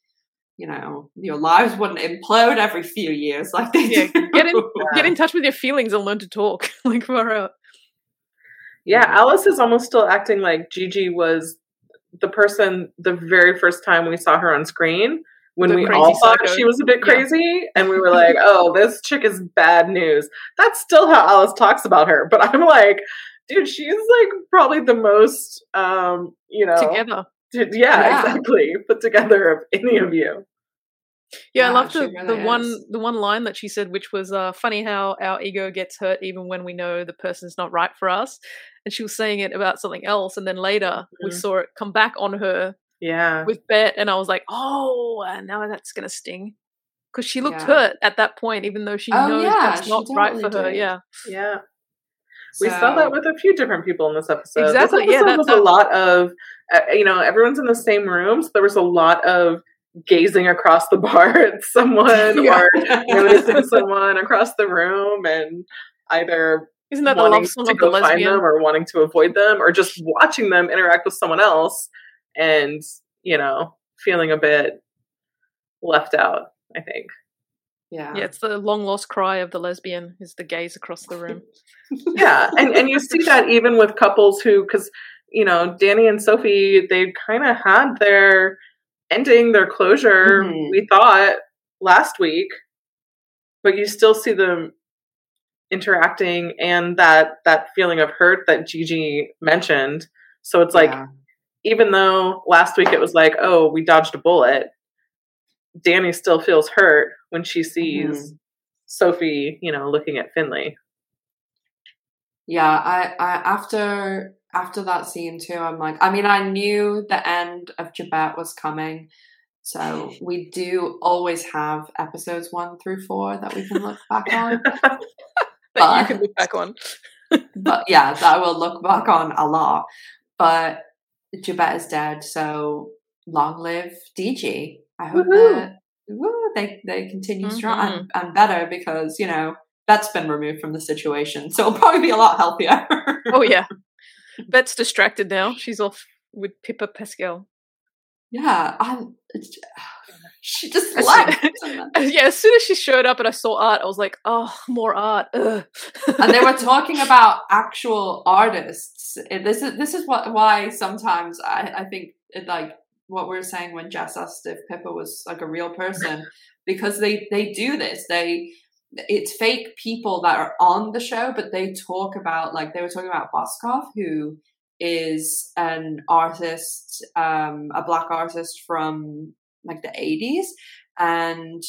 C: You know, your lives wouldn't implode every few years like they
B: Yeah,
C: do.
B: get in- Get in touch with your feelings and learn to talk. like far out.
A: Yeah, Alice is almost still acting like Gigi was the person the very first time we saw her on screen when
B: The
A: we all thought
B: psycho.
A: she was a bit
B: Yeah.
A: crazy and we were like, oh, this chick is bad news. That's still how Alice talks about her. But I'm like, dude, she's like probably the most, um, you know,
B: Together.
A: t- yeah,
C: Yeah.
A: exactly, put together of any of you.
B: Yeah, I
C: Yeah,
B: love the,
C: really
B: the one the one line that she said, which was uh, funny how our ego gets hurt even when we know the person's not right for us. And she was saying it about something else, and then later we
A: Mhm.
B: saw it come back on her
A: Yeah.
B: with Bette, and I was like, oh, now that's gonna sting because she looked
C: Yeah.
B: hurt at that point, even though she
C: Oh,
B: knows
C: yeah,
B: that's not right for
C: totally
B: her.
C: did.
B: Yeah,
A: Yeah. We saw that with a few different people in this episode.
B: Exactly,
A: This
B: yeah,
A: episode
B: that-
A: was
B: that-
A: a lot of, uh, you know, everyone's in the same room, so there was a lot of gazing across the bar at someone
B: Yeah.
A: or noticing someone across the room and either
B: isn't that the
A: wanting
B: love
A: to
B: of the
A: go find them or wanting to avoid them or just watching them interact with someone else and, you know, feeling a bit left out, I think.
C: yeah.
B: Yeah, it's the long lost cry of the lesbian is the gaze across the room.
A: yeah and and you see that even with couples who because you know dani and sophie they kind of had their ending their closure
C: Mhm.
A: we thought last week but you still see them interacting and that that feeling of hurt that gigi mentioned so it's like
C: Yeah.
A: even though last week it was like oh we dodged a bullet dani still feels hurt when she sees sophie you know looking at finley
C: yeah I, I after after that scene too i'm like i mean i knew the end of jabet was coming so we do always have episodes one through four that we can look back on
B: That you can look back on.
C: but yeah that i will look back on a lot but jabet is dead so long live dg i hope
A: Woohoo.
C: that woo, they they continue strong
B: Mhm.
C: and, and better because you know that's been removed from the situation so it'll probably be a lot healthier
B: Oh yeah, Bette's distracted now. She's off with Pippa Pascal.
C: Yeah, I'm. She just
B: As soon- yeah, as soon as she showed up and I saw art, I was like, oh, more art. Ugh.
C: and they were talking about actual artists. This is this is what why sometimes I I think it, like what we were saying when Jess asked if Pippa was like a real person because they they do this they. It's fake people that are on the show, but they talk about like they were talking about Basquiat, who is an artist, um, a black artist from like the eighties, and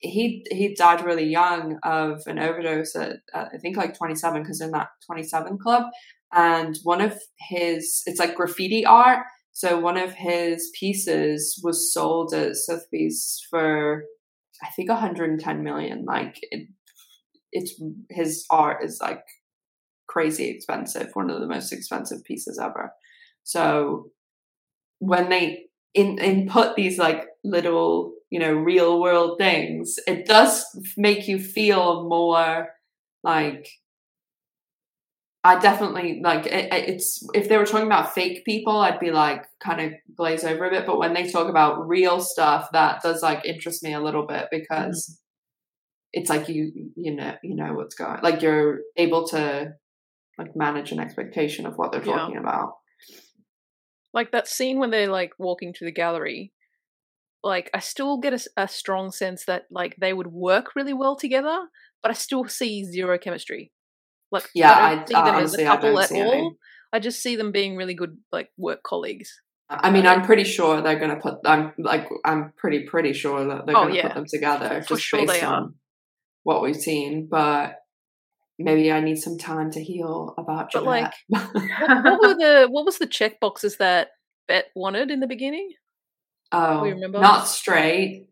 C: he he died really young of an overdose at I think like 27 because in that 27 club. And one of his it's like graffiti art. So one of his pieces was sold at Sotheby's for I think 110 million like it, it's his art is like crazy expensive, one of the most expensive pieces ever. So when they in input these like little you know real world things, it does make you feel more like I definitely like it, it's if they were talking about fake people, I'd be like kind of glaze over a bit. But when they talk about real stuff, that does like interest me a little bit because mm. it's like you you know you know what's going like you're able to like manage an expectation of what they're talking yeah. about.
B: Like that scene when they're like walking to the gallery, like I still get a, a strong sense that like they would work really well together, but I still see zero chemistry. Like,
C: yeah,
B: I
C: don't
B: see them as a couple at all. Any. I just see them being really good, like work colleagues.
C: I mean, I'm pretty sure they're going to put. I'm like, I'm pretty pretty sure that they're oh, going to yeah. put them together, For just sure based on are. what we've seen. But maybe I need some time to heal about. But
B: like, what, what, were the what was the check boxes that Bette wanted in the beginning?
C: Oh, we remember? Not straight.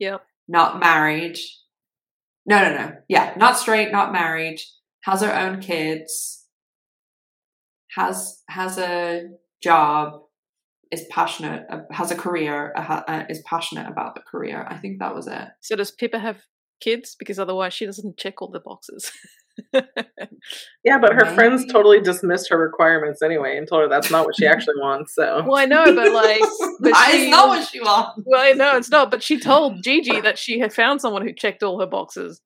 B: Yep.
C: Not married. No, no, no. Yeah, not straight, not married has her own kids, has has a job, is passionate, uh, has a career, uh, uh, is passionate about the career. I think that was it.
B: So does Pippa have kids? Because otherwise, she doesn't check all the boxes.
A: yeah, but her friends totally dismissed her requirements anyway and told her that's not what she actually wants. So
B: well, I know, but like, but
C: she, it's not what she wants.
B: Well, I know it's not, but she told Gigi that she had found someone who checked all her boxes.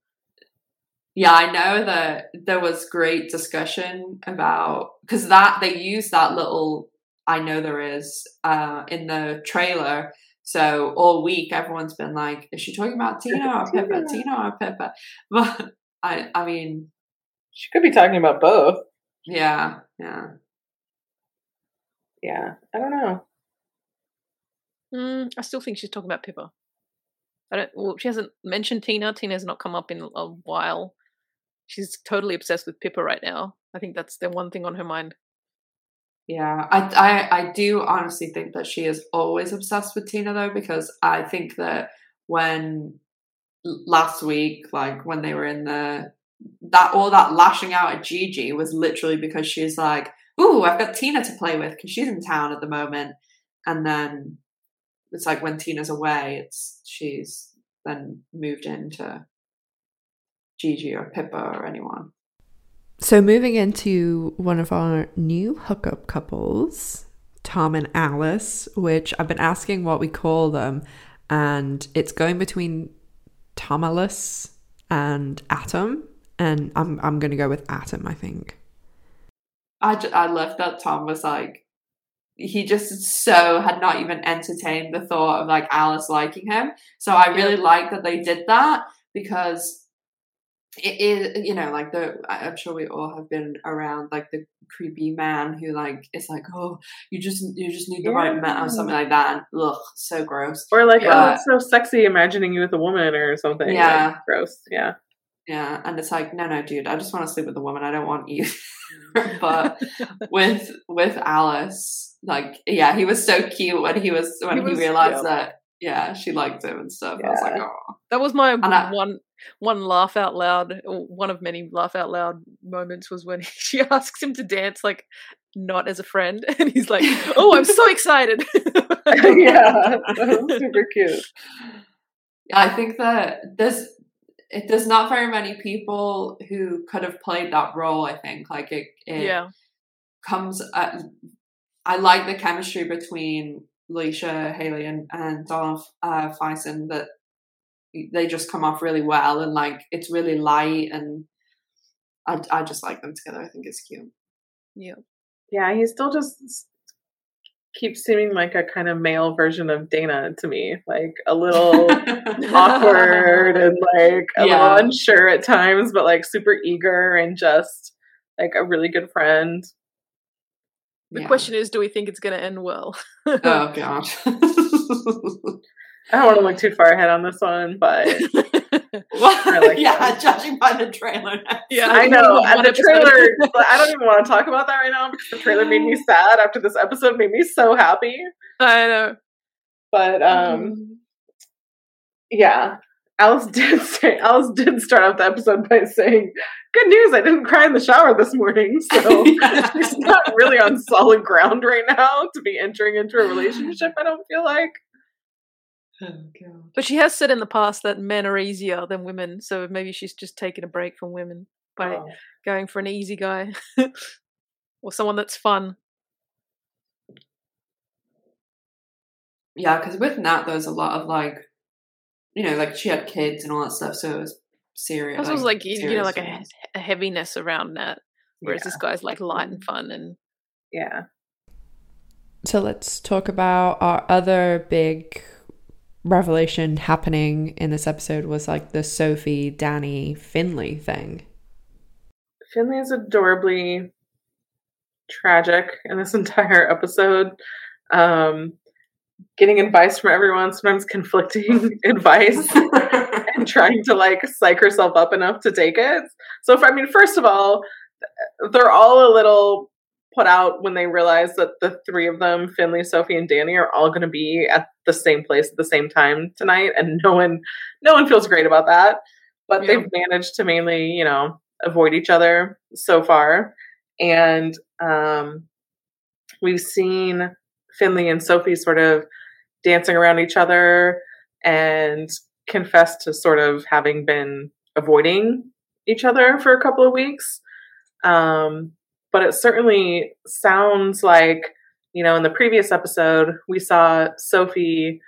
C: Yeah, I know that there was great discussion about because that they use that little I know there is uh, in the trailer. So all week everyone's been like, is she talking about Tina or Pippa? Tina or Pippa? But I I mean
A: She could be talking about both.
C: Yeah, yeah.
A: Yeah. I don't know.
B: Mm, I still think she's talking about Pippa. I don't. Well, she hasn't mentioned Tina. Tina's not come up in a while she's totally obsessed with Pippa right now. I think that's the one thing on her mind.
C: Yeah, I, I I do honestly think that she is always obsessed with Tina though, because I think that when last week, like when they were in the that all that lashing out at Gigi was literally because she's like, "Ooh, I've got Tina to play with because she's in town at the moment," and then it's like when Tina's away, it's she's then moved into Gigi or Pippa or anyone.
D: So, moving into one of our new hookup couples, Tom and Alice, which I've been asking what we call them, and it's going between Tomalus and Atom, and I'm I'm going to go with Atom. I think.
C: I I love that Tom was like he just so had not even entertained the thought of like Alice liking him. So I really like that they did that because it is you know like the i'm sure we all have been around like the creepy man who like is like oh you just you just need the yeah. right man or something like that and ugh so gross
A: or like oh it's so sexy imagining you with a woman or something yeah like, gross yeah
C: yeah and it's like no no dude i just want to sleep with a woman i don't want you but with with alice like yeah he was so cute when he was when he, was, he realized yeah. that yeah, she liked him and stuff. Yeah. I was like, oh.
B: That was my I, one one laugh out loud. One of many laugh out loud moments was when she asks him to dance, like not as a friend, and he's like, "Oh, I'm so excited!"
A: yeah, super cute.
C: I think that there's it, there's not very many people who could have played that role. I think like it, it
B: yeah
C: comes. At, I like the chemistry between Leisha Hailey and, and Donald uh, Faison that they just come off really well and like it's really light and I, I just like them together. I think it's cute.
B: Yeah.
A: Yeah, he still just keeps seeming like a kind of male version of Dana to me. Like a little awkward and like a yeah. little unsure at times, but like super eager and just like a really good friend.
B: The yeah. question is, do we think it's going to end well?
C: oh god.
A: I don't want to look too far ahead on this one, but
C: like yeah, judging by the trailer.
A: Yeah, I know. And the trailer, I don't even want to talk about that right now because the trailer made me sad. After this episode, made me so happy.
B: I know.
A: But um, mm. yeah, Alice did say Alice did start off the episode by saying, "Good news, I didn't cry in the shower this morning." So
C: Yeah.
A: she's not really on solid ground right now to be entering into a relationship. I don't feel like.
C: Oh, God.
B: But she has said in the past that men are easier than women, so maybe she's just taking a break from women by
A: Oh.
B: going for an easy guy or someone that's fun.
C: Yeah, because with Nat, there's a lot of like, you know, like she had kids and all that stuff, so it was serious.
B: This was like you, you know like a, a heaviness around that, whereas
A: Yeah.
B: this guy's like light and mm-hmm. fun and
A: Yeah.
D: So let's talk about our other big revelation happening in this episode was like the Sophie, Dani, Finley thing.
A: Finley is adorably tragic in this entire episode. Um, getting advice from everyone, sometimes conflicting advice, and trying to like psych herself up enough to take it. So, if, I mean, first of all, they're all a little put out when they realize that the three of them, Finley, Sophie, and Dani, are all going to be at the same place at the same time tonight, and no one, no one feels great about that. But
B: Yeah.
A: they've managed to mainly, you know, avoid each other so far, and um, we've seen Finley and Sophie sort of dancing around each other and confess to sort of having been avoiding each other for a couple of weeks. Um, but it certainly sounds like, you know, in the previous episode, we saw Sophie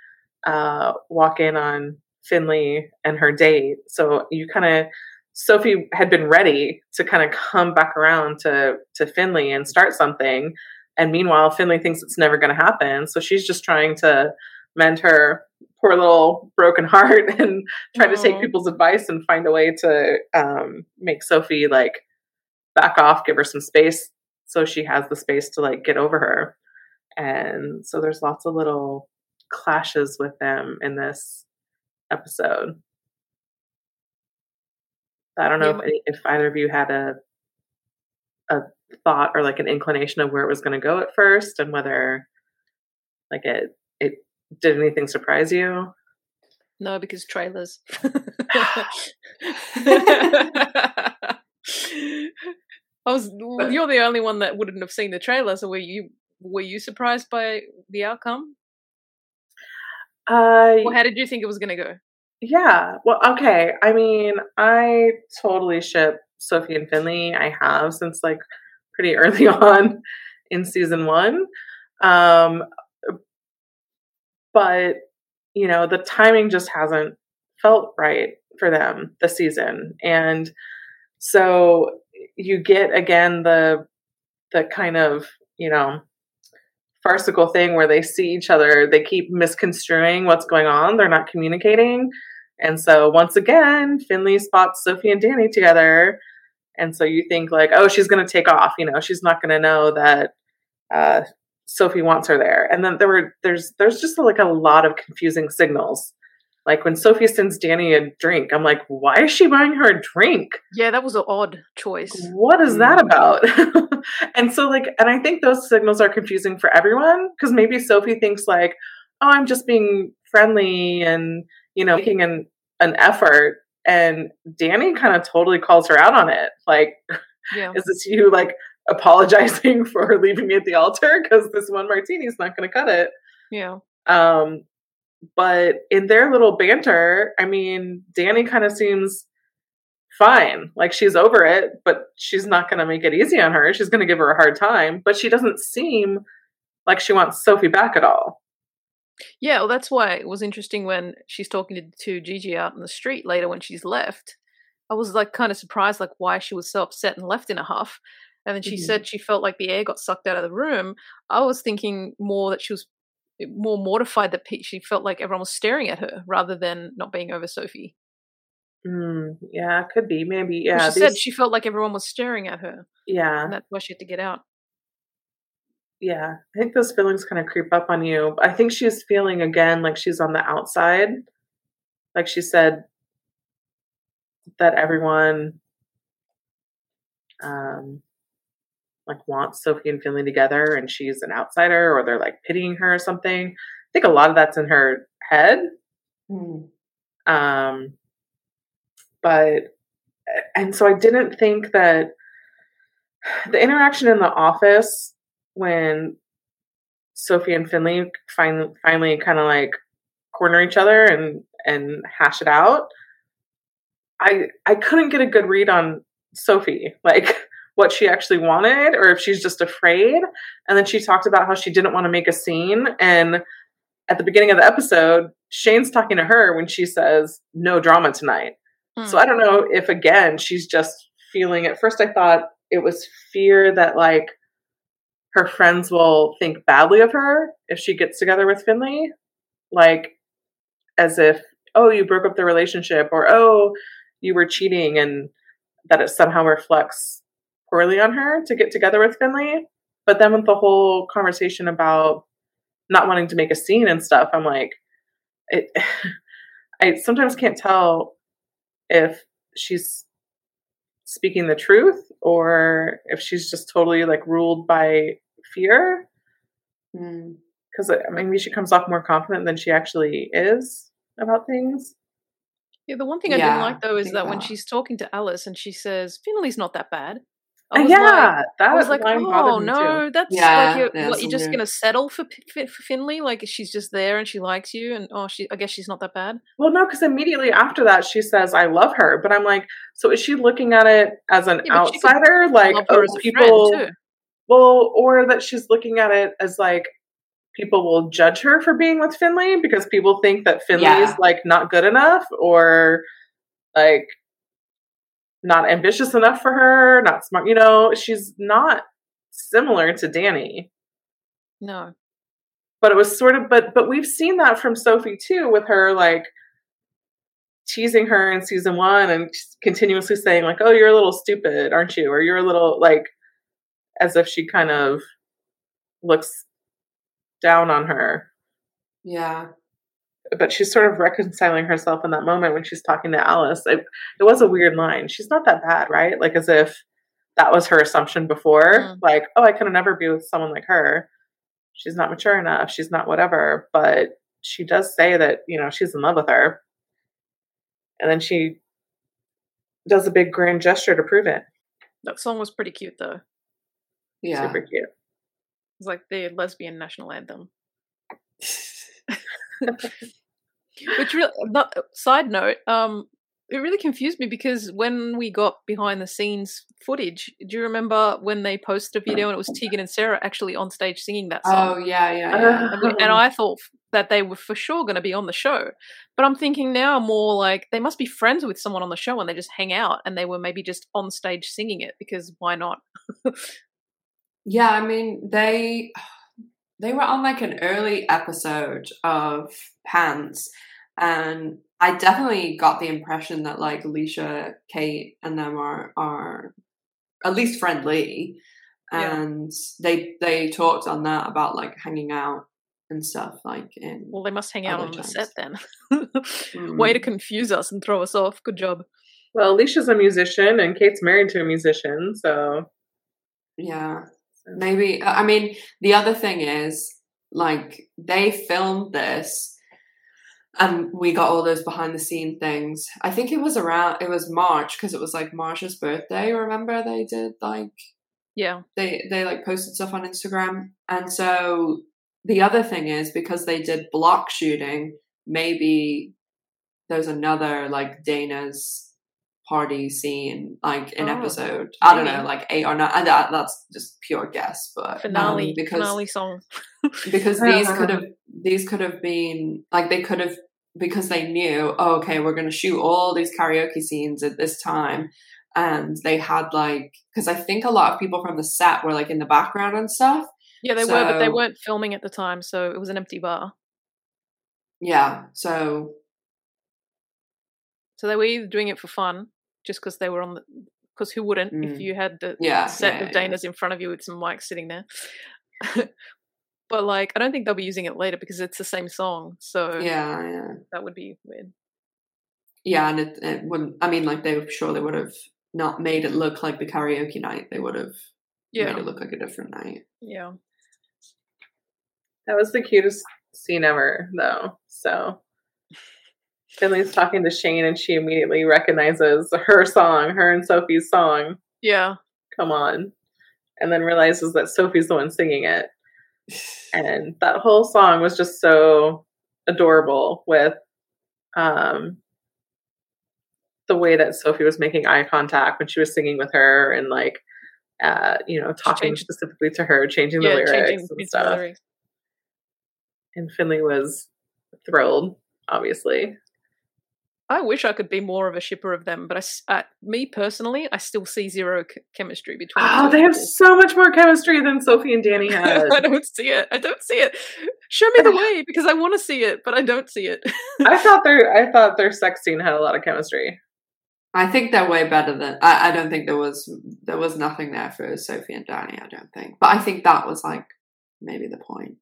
A: uh, walk in on Finley and her date. So you kind of, Sophie had been ready to kind of come back around to to Finley and start something. And meanwhile, Finley thinks it's never going to happen. So she's just trying to mend her poor little broken heart and try to take people's advice and find a way to um, make Sophie like back off, give her some space so she has the space to like get over her. And so there's lots of little clashes with them in this episode. I don't know
B: Yeah.
A: if, any, if either of you had a a thought or like an inclination of where it was going to go at first and whether like it it did anything surprise you
B: no because trailers. Was. You're the only one that wouldn't have seen the trailer, so were you? Were you surprised by the outcome?
A: uh
B: Or how did you think it was going to go?
A: yeah well okay i mean i totally ship sophie and finley i have since like pretty early on in season one um but you know the timing just hasn't felt right for them this season and so you get again the the kind of you know farcical thing where they see each other they keep misconstruing what's going on they're not communicating. And so once again finley spots sophie and dani together. And so you think like oh she's going to take off you know she's not going to know that uh, sophie wants her there. And then there were there's there's just like a lot of confusing signals like when sophie sends dani a drink i'm like why is she buying her a drink
B: Yeah, that was an odd choice.
A: what is that about? and so, like, and I think those signals are confusing for everyone because maybe Sophie thinks, like, oh, I'm just being friendly and, you know, making an, an effort. And Dani kind of totally calls her out on it. Like,
B: Yeah.
A: is this you, like, apologizing for leaving me at the altar? Because this one martini is not going to cut it.
B: Yeah.
A: Um, but in their little banter, I mean, Dani kind of seems fine. Like she's over it, but she's not going to make it easy on her. She's going to give her a hard time, but she doesn't seem like she wants Sophie back at all.
B: Yeah, well, that's why it was interesting when she's talking to, to Gigi out in the street later when she's left. I was like kind of surprised, like why she was so upset and left in a huff. And then she
A: Mhm.
B: said she felt like the air got sucked out of the room. I was thinking more that she was more mortified that she felt like everyone was staring at her rather than not being over Sophie.
A: Mm, yeah, could be. Maybe. Yeah.
B: she said she felt like everyone was staring at her,
A: yeah.
B: and that's why she had to get out.
A: Yeah. I think those feelings kind of creep up on you. I think she's feeling again like she's on the outside. Like she said that everyone um like wants Sophie and Finley together and she's an outsider or they're like pitying her or something. I think a lot of that's in her head.
C: Hmm.
A: Um, but and so I didn't think that the interaction in the office when Sophie and Finley finally finally kind of like corner each other and and hash it out. I I couldn't get a good read on Sophie, like what she actually wanted or if she's just afraid. And then she talked about how she didn't want to make a scene and at the beginning of the episode, Shane's talking to her when she says no drama tonight. Hmm. So I don't know if again she's just feeling at first I thought it was fear that like her friends will think badly of her if she gets together with Finley, like as if, oh, you broke up the relationship, or oh, you were cheating, and that it somehow reflects poorly on her to get together with Finley. But then with the whole conversation about not wanting to make a scene and stuff, I'm like, it, I sometimes can't tell if she's speaking the truth or if she's just totally like ruled by fear because mm. maybe she comes off more confident than she actually is about things.
B: Yeah, the one thing I didn't like though is that, that when she's talking to Alice and she says Finley's not that bad.
A: Was yeah, like,
B: that I was like, oh no, that's yeah, like you're, what, you're just gonna settle for, for Finley? Like she's just there and she likes you, and oh, she, I guess she's not that bad.
A: Well, no, because immediately after that she says, "I love her," but I'm like, so is she looking at it as an yeah, outsider? Like, oh, people well, or that she's looking at it as like people will judge her for being with Finley because people think that Finley yeah. is like not good enough or like not ambitious enough for her, not smart. You know, she's not similar to Dani.
B: No.
A: But it was sort of but but we've seen that from Sophie too with her like teasing her in season 1 and continuously saying like, "Oh, you're a little stupid, aren't you?" or "You're a little like as if she kind of looks down on her.
C: Yeah.
A: But she's sort of reconciling herself in that moment when she's talking to Alice. It, it was a weird line. She's not that bad, right? Like as if that was her assumption before. Mm. Like, oh, I could never be with someone like her. She's not mature enough. She's not whatever. But she does say that, you know, she's in love with her. And then she does a big grand gesture to prove it.
B: That song was pretty cute, though.
A: Yeah. Super cute.
B: It's like the lesbian national anthem. Which really, not, side note, um, it really confused me because when we got behind the scenes footage, do you remember when they posted a video and it was Tegan and Sara actually on stage singing that song?
C: Oh yeah, yeah, yeah.
B: and, we, and I thought that they were for sure going to be on the show, but I'm thinking now more like they must be friends with someone on the show and they just hang out and they were maybe just on stage singing it because why not?
C: Yeah, I mean they they were on like an early episode of Pants, and I definitely got the impression that like Leisha, Kate, and them are are at least friendly, and yeah. they they talked on that about like hanging out and stuff like in
B: well they must hang out on times. the set then mm. way to confuse us and throw us off good job
A: well leisha's a musician and kate's married to a musician so
C: yeah Maybe I mean the other thing is like they filmed this and we got all those behind the scene things. I think it was around it was March because it was like Marsh's birthday. Remember they did like
B: yeah
C: they they like posted stuff on Instagram and so the other thing is because they did block shooting maybe there's another like Dana's party scene like an oh, episode. I don't know like eight or nine and that, that's just pure guess but
B: finale um, because finale song.
C: because these could have these could have been like they could have because they knew oh, okay we're going to shoot all these karaoke scenes at this time and they had like because i think a lot of people from the set were like in the background and stuff.
B: Yeah they so, were but they weren't filming at the time so it was an empty bar.
C: Yeah so
B: so they were either doing it for fun just because they were on the because who wouldn't mm. if you had the
C: yeah,
B: set
C: yeah,
B: of Dana's yeah. in front of you with some mics sitting there. but like, I don't think they'll be using it later because it's the same song. So
C: yeah, yeah,
B: that would be weird.
C: Yeah, and it, it wouldn't. I mean, like they were sure they would have not made it look like the karaoke night. They would have yeah. made it look like a different night.
B: Yeah,
A: that was the cutest scene ever, though. So Finley's talking to Shane and she immediately recognizes her song, her and Sophie's song.
B: Yeah.
A: Come on. And then realizes that Sophie's the one singing it. And that whole song was just so adorable with um the way that Sophie was making eye contact when she was singing with her and like uh, you know, talking
B: changed-
A: specifically to her, changing the
B: yeah,
A: lyrics
B: changing
A: and stuff.
B: lyrics.
A: And Finley was thrilled, obviously.
B: I wish I could be more of a shipper of them, but I, s- uh, me personally, I still see zero ch- chemistry between. the
A: Oh,
B: two
A: they have so much more chemistry than Sophie and Dani had.
B: I don't see it. I don't see it. Show me the way because I want to see it, but I don't see it.
A: I thought their I thought their sex scene had a lot of chemistry.
C: I think they're way better than. I, I don't think there was there was nothing there for Sophie and Dani. I don't think, but I think that was like maybe the point.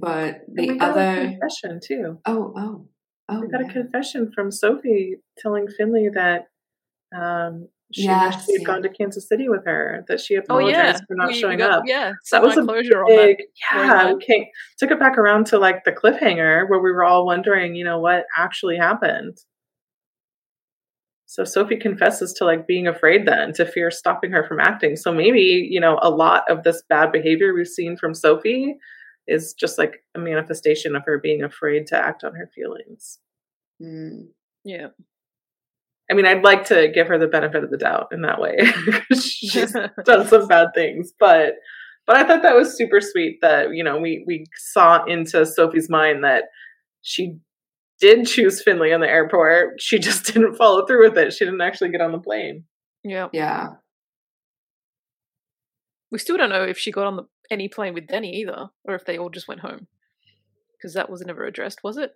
C: But
A: And we
C: the
A: got a
C: other,
A: confession too.
C: oh oh oh,
A: We got a confession from Sophie telling Finley that um, she
C: Yes,
A: wished she had
C: yeah.
A: gone to Kansas City with her. That she
B: oh
A: apologized
B: yeah,
A: for not
B: we, we
A: showing
B: got,
A: up.
B: Yeah, so
A: That was a
B: closure on that.
A: Big, yeah,
B: storyline.
A: we came, took it back around to like the cliffhanger where we were all wondering, you know, what actually happened. So Sophie confesses to like being afraid then, to fear stopping her from acting. So maybe, you know, a lot of this bad behavior we've seen from Sophie is just like a manifestation of her being afraid to act on her feelings.
C: Mm.
B: Yeah,
A: I mean, I'd like to give her the benefit of the doubt in that way. She's done some bad things, but but I thought that was super sweet that you know we we saw into Sophie's mind that she did choose Finley in the airport. She just didn't follow through with it. She didn't actually get on the plane.
B: yeah.
C: Yeah,
B: We still don't know if she got on the, any plane with Dani either, or if they all just went home, because that was never addressed, was it?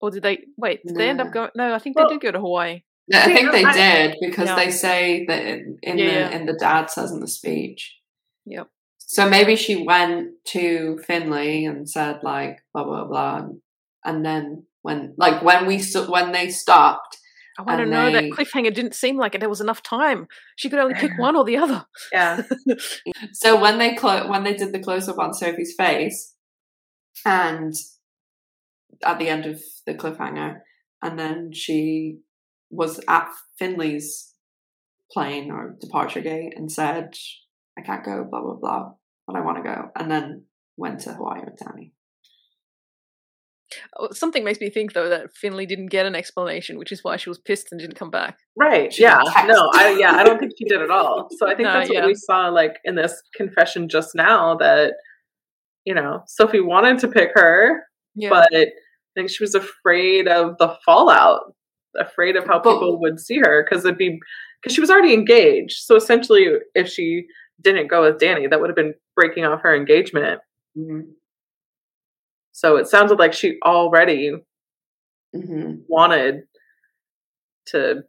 B: Or did they wait? Did they end up going? No, I think
A: Well-
B: they did go to Hawaii.
C: I think they did because
B: Yeah.
C: they say that in, in
B: Yeah,
C: the
B: yeah.
C: in the dad says in the speech.
B: Yep.
C: So maybe she went to Finley and said like blah blah blah, and, and then when like when we st- when they stopped,
B: I want to know
C: they-
B: that cliffhanger didn't seem like it. There was enough time. She could only pick one or the other.
A: Yeah,
C: so when they clo- when they did the close up on Sophie's face, and at the end of the cliffhanger, and then she was at Finley's plane or departure gate and said, "I can't go," blah blah blah, but I want to go, and then went to Hawaii with Dani.
B: Oh, Something makes me think though that Finley didn't get an explanation, which is why she was pissed and didn't come back.
A: right.
C: She
A: Yeah, no, I yeah, I don't think she did at all. So I think
B: No,
A: that's what
B: yeah.
A: we saw like in this confession just now that you know Sophie wanted to pick her,
B: Yeah,
A: but I think she was afraid of the fallout, afraid of how
C: But-
A: people would see her because it'd be because she was already engaged. So essentially, if she didn't go with Dani, that would have been breaking off her engagement.
C: Mm-hmm.
A: So it sounded like she already
C: Mm-hmm.
A: wanted to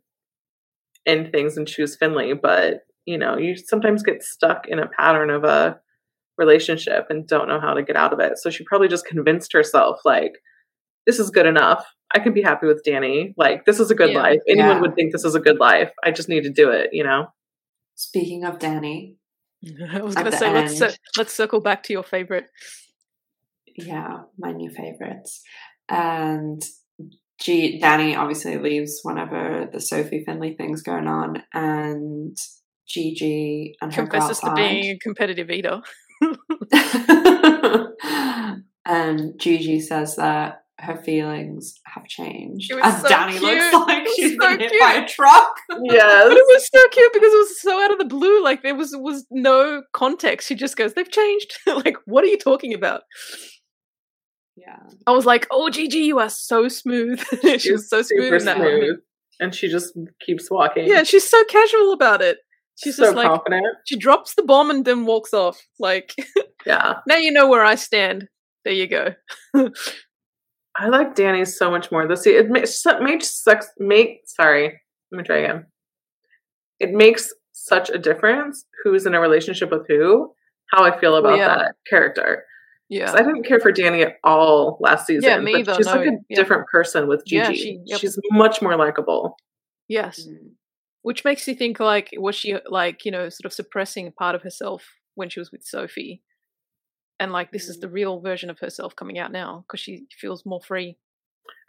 A: end things and choose Finley, but you know, you sometimes get stuck in a pattern of a relationship and don't know how to get out of it. So she probably just convinced herself like this is good enough. I can be happy with Dani. Like this is a good
B: Yeah.
A: life. Anyone
C: Yeah.
A: would think this is a good life. I just need to do it, you know.
C: Speaking of Dani,
B: I was gonna
C: the
B: say let's let's circle back to your favorite.
C: Yeah, my new favorites. And G Dani obviously leaves whenever the Sophie Finley thing's going on, and Gigi and her go
B: Confesses to being a competitive eater.
C: and Gigi says that her feelings have changed.
B: It was
C: And
B: so
C: Dani
B: cute.
C: looks like she's
B: so
C: been hit by a
B: cute.
C: truck.
A: Yes.
B: But it was so cute because it was so out of the blue. Like there was was no context. She just goes, "They've changed." like, what are you talking about?
C: Yeah.
B: I was like, "Oh, Gigi, you are so smooth." she
A: She's
B: so smooth
A: super
B: in that moment.
A: And she just keeps walking.
B: Yeah, she's so casual about it. She's
A: so
B: just like
A: confident.
B: she drops the bomb and then walks off. Like
A: Yeah.
B: now you know where I stand. There you go.
A: I like Dani so much more. This it makes makes sex make sorry. Let me try again. It makes such a difference who's in a relationship with who. How I feel oh, about
B: yeah.
A: that character. 'Cause
B: Yeah,
A: I didn't care for Dani at all last season.
B: Yeah, me
A: but
B: either,
A: She's like a
B: yeah.
A: different person with Gigi.
B: Yeah, she- yep.
A: She's much more likable.
B: yes.
C: Mm.
B: Which makes you think like was she like you know sort of suppressing a part of herself when she was with Sophie? and like this is the real version of herself coming out now because she feels more free.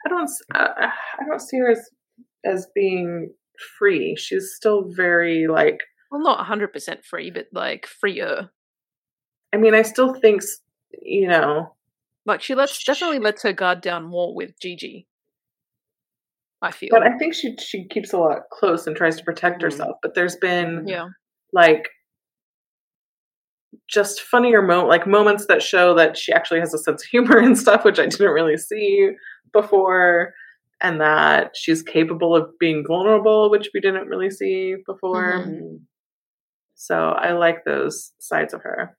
A: I don't. Uh, I don't see her as as being free. She's still very like.
B: Well, not hundred percent free, but like freer.
A: I mean, I still think s- you know.
B: Like she lets definitely lets her guard down more with Gigi. I feel.
A: But I think she she keeps a lot close and tries to protect
C: Mhm.
A: herself. But there's been
B: yeah.
A: like just funnier mo like moments that show that she actually has a sense of humor and stuff, which I didn't really see before, and that she's capable of being vulnerable, which we didn't really see before.
C: Mhm.
A: So I like those sides of her.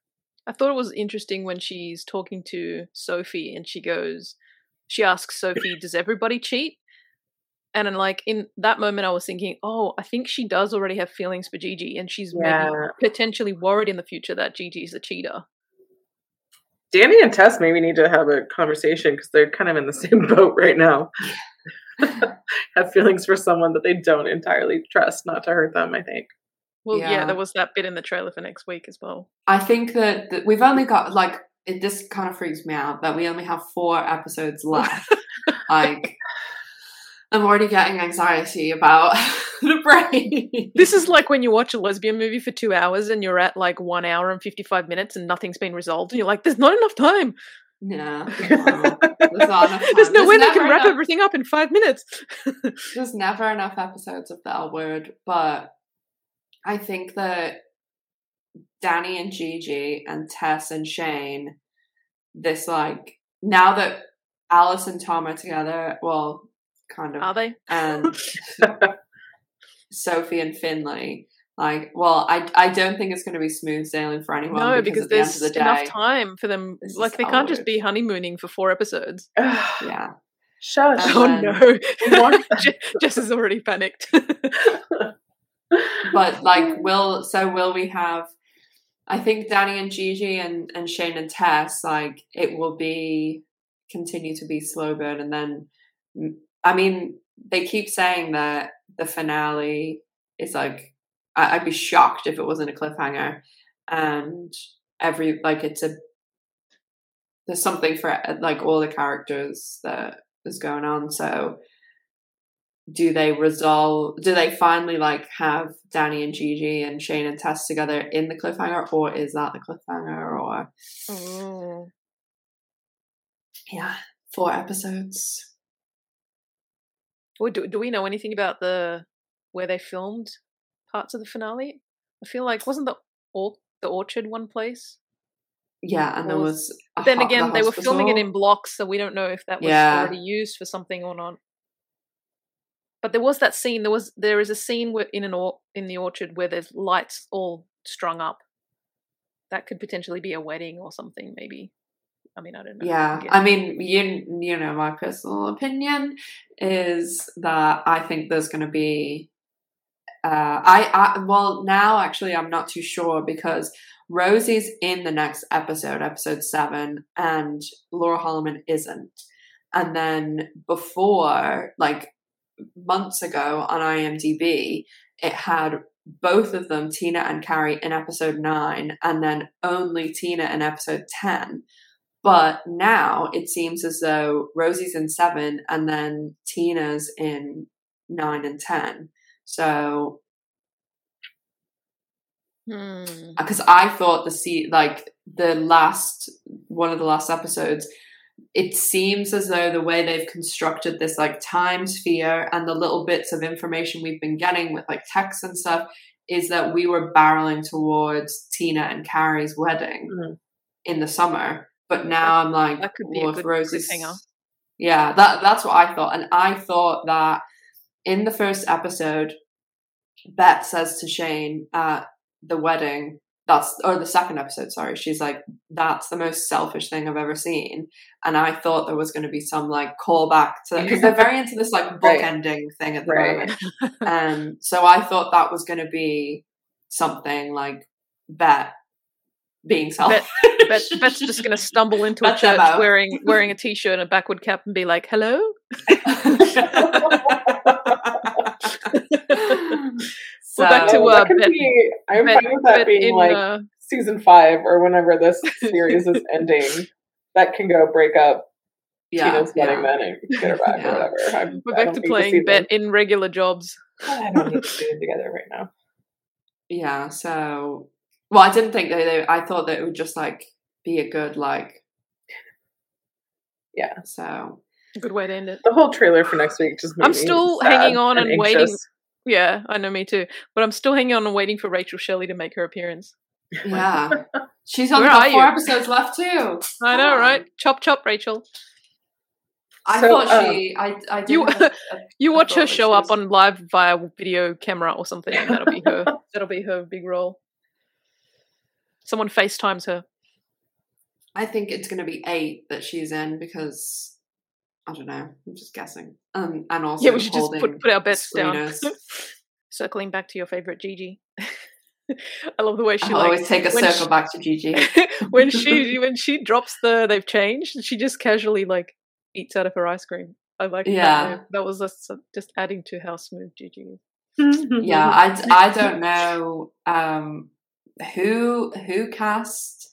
B: I thought it was interesting when she's talking to Sophie and she goes, she asks Sophie, "Does everybody cheat?" And then, like in that moment, I was thinking, "Oh, I think she does already have feelings for Gigi, and she's
A: Yeah.
B: maybe potentially worried in the future that Gigi's a cheater."
A: Dani and Tess maybe need to have a conversation because they're kind of in the same boat right now. have feelings for someone that they don't entirely trust, not to hurt them. I think.
B: Well, yeah.
C: Yeah.
B: there was that bit in the trailer for next week as well.
C: I think that, that we've only got like it. This kind of freaks me out that we only have four episodes left. like, I'm already getting anxiety about the brain.
B: This is like when you watch a lesbian movie for two hours and you're at like one hour and 55 minutes and nothing's been resolved, and you're like, there's not enough time.
C: yeah. no. There's enough
B: There's no way they can wrap
C: enough-
B: everything up in five minutes.
C: There's never enough episodes of the L word, but I think that Dani and Gigi and Tess and Shane, this like now that Alice and Tom are together, well, kind of,
B: Are they?
C: and Sophie and Finley. Like, well, I I don't think it's going to be smooth sailing for anyone.
B: No,
C: because,
B: because
C: at the
B: there's
C: the day,
B: enough time for them. Like they can't just be honeymooning for four episodes.
C: Yeah,
A: Shush.
C: And
B: Oh
C: then-
B: no,
A: We want
B: Je- Jess is already panicked.
C: but like, will so will we have? I think Dani and Gigi and and Shane and Tess, like, it will be continue to be slow burn, and then, I mean, they keep saying that the finale is like, I, I'd be shocked if it wasn't a cliffhanger, and every like it's a there's something for like all the characters that is going on. So do they resolve do they finally like have Dani and Gigi and Shane and Tess together in the cliffhanger or is that the cliffhanger or
B: oh.
C: yeah, four episodes.
B: Well, do, do we know anything about the where they filmed parts of the finale? I feel like wasn't the or, the orchard one place?
C: Yeah, and there
B: Well,
C: was
B: then
C: ho-
B: again,
C: the
B: they were filming it in blocks, so we don't know if that was
C: Yeah.
B: already used for something or not. But there was that scene. There was there is a scene where in an or, in the orchard where there's lights all strung up. That could potentially be a wedding or something, maybe. I mean, I don't know.
C: Yeah, I mean, you you know, my personal opinion is that I think there's going to be. Uh, I, I well now actually I'm not too sure because Rosie's in the next episode, episode seven, and Laurel Holloman isn't. And then before, like months ago on IMDb, it had both of them, Tina and Carrie, in episode nine, and then only Tina in episode ten. But now it seems as though Rosie's in seven and then Tina's in nine and ten. So,
B: Hmm.
C: because I thought the see like the last one of the last episodes, it seems as though the way they've constructed this like time sphere and the little bits of information we've been getting with like text and stuff is that we were barreling towards Tina and Carrie's wedding
A: Mhm.
C: in the summer. But now I'm like,
B: That could be a
C: well,
B: good
C: Rosie's
B: cliffhanger.
C: yeah, that that's what I thought, and I thought that in the first episode, Bette says to Shane at the wedding, that's or the second episode, sorry, she's like, "That's the most selfish thing I've ever seen," and I thought there was going to be some like callback to because they're very into this like
A: Right.
C: bookending thing at the
A: Right.
C: moment, um, so I thought that was going to be something like Bette being selfish.
B: Bette, Bette's just going to stumble into a
C: Bet's
B: church wearing wearing a t-shirt and a backward cap and be like, "Hello."
C: so,
B: Well, back to, uh,
A: that could
B: Bet-
A: be, I'm
B: Bet-
A: fine with that
B: Bette
A: being
B: in
A: like
B: uh,
A: season five or whenever this series is ending, that can go break up
C: Yeah,
A: Tina's wedding
C: yeah.
A: then and get her back
C: Yeah.
A: or whatever. I'm,
B: We're back to playing
A: them.
B: bet in regular jobs.
A: I don't need to see them together right now.
C: yeah. So, well, I didn't think that they. I thought that it would just like be a good like.
A: Yeah.
C: So
B: Good way to end it.
A: The whole trailer for next week just made
B: I'm
A: me
B: still
A: sad
B: hanging on and waiting. Yeah, I know, me too. But I'm still hanging on and waiting for Rachel Shelley to make her appearance.
C: yeah, she's only got four
B: you?
C: episodes left too.
B: I know, right? Chop chop, Rachel.
C: I
A: So,
C: thought
A: um,
C: she. I.
B: You-
C: a-
B: You watch her show up on live via video camera or something. and That'll be her. that'll be her big role. Someone FaceTimes her.
C: I think it's going to be eight that she's in because I don't know. I'm just guessing. Um, and also
B: yeah, we should just put, put our bets down. Circling back to your favorite Gigi. I love the way she
C: I'll
B: like
C: always take a circle
B: she-
C: back to Gigi.
B: when she when she drops the they've changed, she just casually like eats out of her ice cream. I like
C: Yeah.
B: that. That was just, just adding to how smooth Gigi is.
C: yeah, I don't know um, who who cast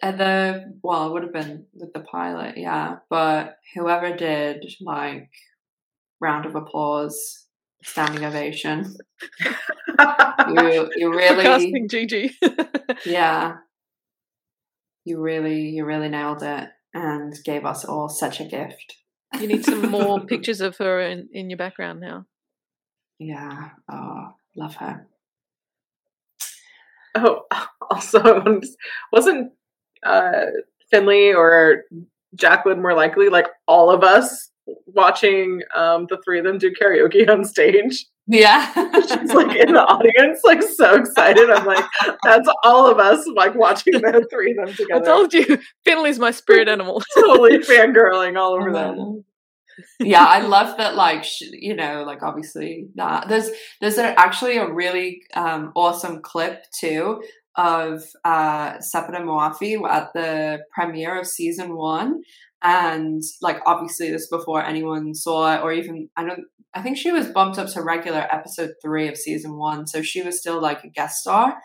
C: uh, the well, it would have been with the pilot, yeah. But whoever did, like, round of applause, standing ovation. You you
B: For
C: really
B: casting Gigi.
C: Yeah. You really, you really nailed it and gave us all such a gift.
B: you need some more pictures of her in, in your background now.
C: Yeah. Oh, love her.
A: Oh, also, I wanted to- wasn't uh, Finley or Jacqueline more likely like all of us watching um, the three of them do karaoke on stage?
C: Yeah.
A: She's like in the audience, like so excited. I'm like, that's all of us like watching the three of them together.
B: I told you, Finley's my spirit animal.
A: totally fangirling all over them.
C: Um, yeah, I love that. Like, sh- you know, like obviously that there's there's actually a really um, awesome clip too of uh, Sepideh Moafi at the premiere of season one, and like obviously this before anyone saw it, or even I don't. I think she was bumped up to regular episode three of season one, so she was still like a guest star.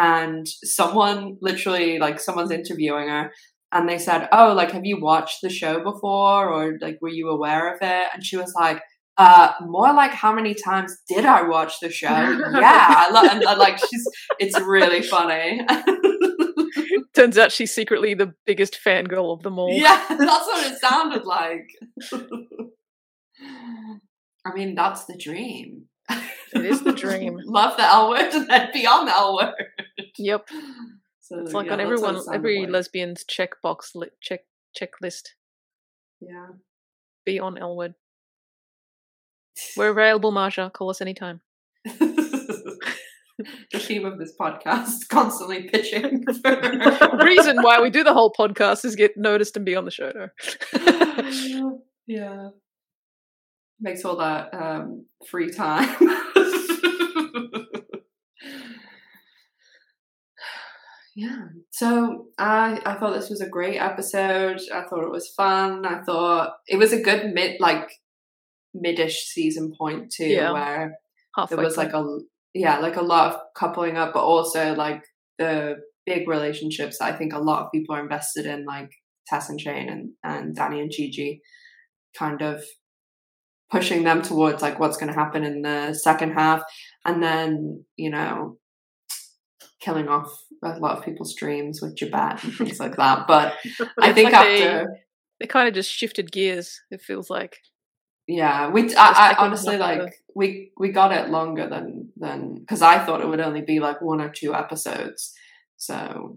C: And someone literally, like, someone's interviewing her, and they said, "Oh, like, have you watched the show before, or like, were you aware of it?" And she was like, "Uh, more like how many times did I watch the show? yeah, I love, and uh, like, she's, it's really funny.
B: Turns out she's secretly the biggest fangirl of them all.
C: yeah, that's what it sounded like. I mean, that's the dream.
B: It is the dream.
C: Love the L word and then beyond the L word.
B: Yep.
C: So
B: It's like
C: yeah,
B: on everyone, every
C: like.
B: lesbian's checkbox li- check checklist.
C: Yeah.
B: Be on L word. We're available, Marsha. Call us anytime.
C: the theme of this podcast constantly pitching.
B: Reason why we do the whole podcast is get noticed and be on the show. No?
C: yeah. Makes all that um, free time. yeah. So I I thought this was a great episode. I thought it was fun. I thought it was a good mid like midish season point too,
B: Yeah.
C: where
B: Halfway
C: there was
B: through.
C: like a yeah like a lot of coupling up but also like the big relationships i think a lot of people are invested in like tess and shane and, and dani and gigi kind of pushing them towards like what's going to happen in the second half and then you know killing off a lot of people's dreams with jabat and things like that but i think
B: like they-
C: after
B: they kind of just shifted gears. It feels like
C: Yeah, we. I, I honestly like we we got it longer than than because I thought it would only be like one or two episodes, so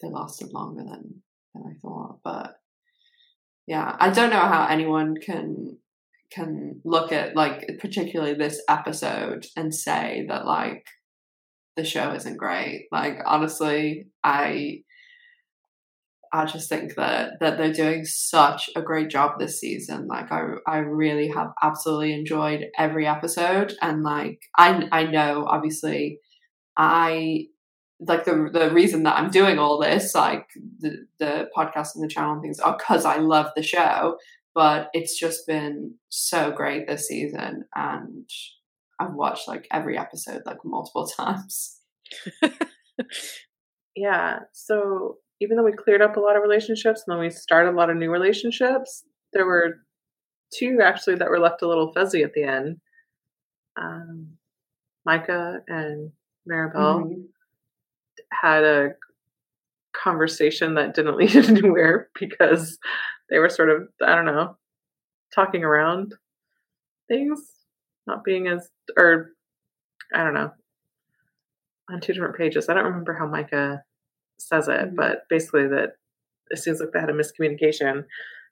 C: they lasted longer than than I thought. But yeah, I don't know how anyone can can look at like particularly this episode and say that like the show isn't great. Like honestly, I I just think that that they're doing such a great job this season. Like I I really have absolutely enjoyed every episode and like I I know obviously I like the the reason that I'm doing all this like the the podcast and the channel and things are cuz I love the show, but it's just been so great this season and I've watched like every episode like multiple times.
A: yeah. So even though we cleared up a lot of relationships and then we started a lot of new relationships, there were two actually that were left a little fuzzy at the end. Um, Micah and Maribel
C: Mhm.
A: had a conversation that didn't lead anywhere because they were sort of, I don't know, talking around things, not being as, or I don't know, on two different pages. I don't remember how Micah says it,
C: Mhm.
A: but basically that it seems like they had a miscommunication,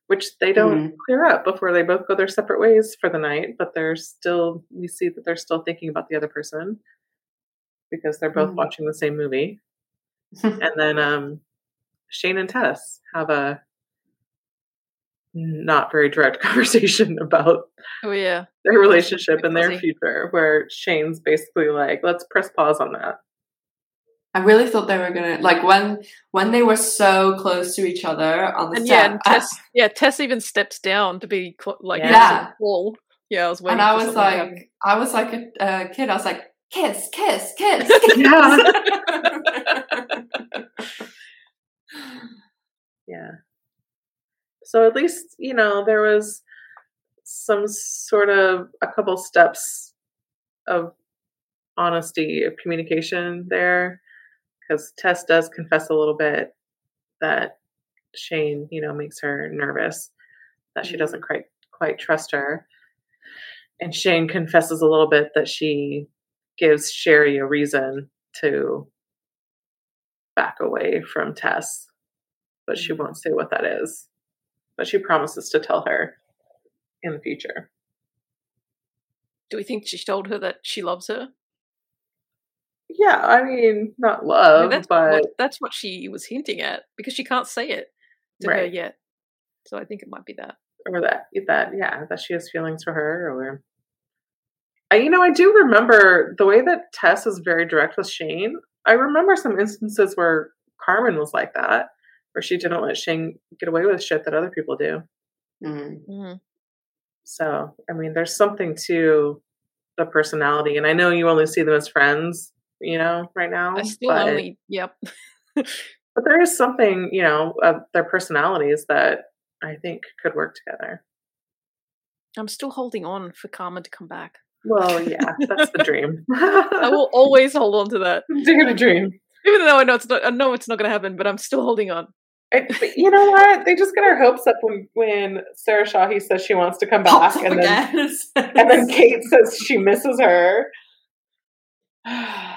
A: which they don't clear up before they both go their separate ways for the night. But they're still, we see that they're still thinking about the other person because they're both
C: Mhm.
A: watching the same movie. and then um, Shane and Tess have a not very direct conversation about
B: Oh yeah.
A: their relationship and their future, where Shane's basically like, "Let's press pause on that."
C: I really thought they were gonna like when when they were so close to each other on the
B: And
C: set.
B: yeah, and
C: I-
B: Tess, yeah, Tess even steps down to be cl- like
A: Yeah.
B: next to the wall. Yeah, I was waiting.
C: and I was like,
B: happen.
C: I was like a, a kid. I was like, kiss, kiss, kiss.
A: Yeah.
C: kiss.
A: Yeah. So at least you know there was some sort of a couple steps of honesty of communication there, because Tess does confess a little bit that Shane, you know, makes her nervous that she doesn't mm-hmm. quite quite trust her, and Shane confesses a little bit that she gives Sherry a reason to back away from Tess, but she mm-hmm. won't say what that is. But she promises to tell her in the future.
B: Do we think she told her that she loves her?
A: Yeah, I mean, not
B: I mean,
A: love,
B: that's
A: but
B: what, that's what she was hinting at because she can't say it to her yet. So I think it might be that.
A: or that that yeah, that she has feelings for her, or I, you know, I do remember the way that Tess is very direct with Shane. I remember some instances where Carmen was like that, where she didn't let Shane get away with shit that other people do.
C: Mm.
B: Mm.
A: So, I mean, there's something to the personality, and I know you only see them as friends, you know, right now.
B: I still
A: but,
B: only, yep.
A: but there is something, you know, of their personalities that I think could work together.
B: I'm still holding on for Carmen to come back.
A: Well, yeah, that's the dream.
B: I will always hold on to that,
A: Dare to dream.
B: even though I know it's not. I know it's not going to happen, but I'm still holding on.
A: I- you know what? They just get our hopes up when when Sarah Shahi says she wants to come oh back,
C: Pops
A: and then and then Kate says she misses her.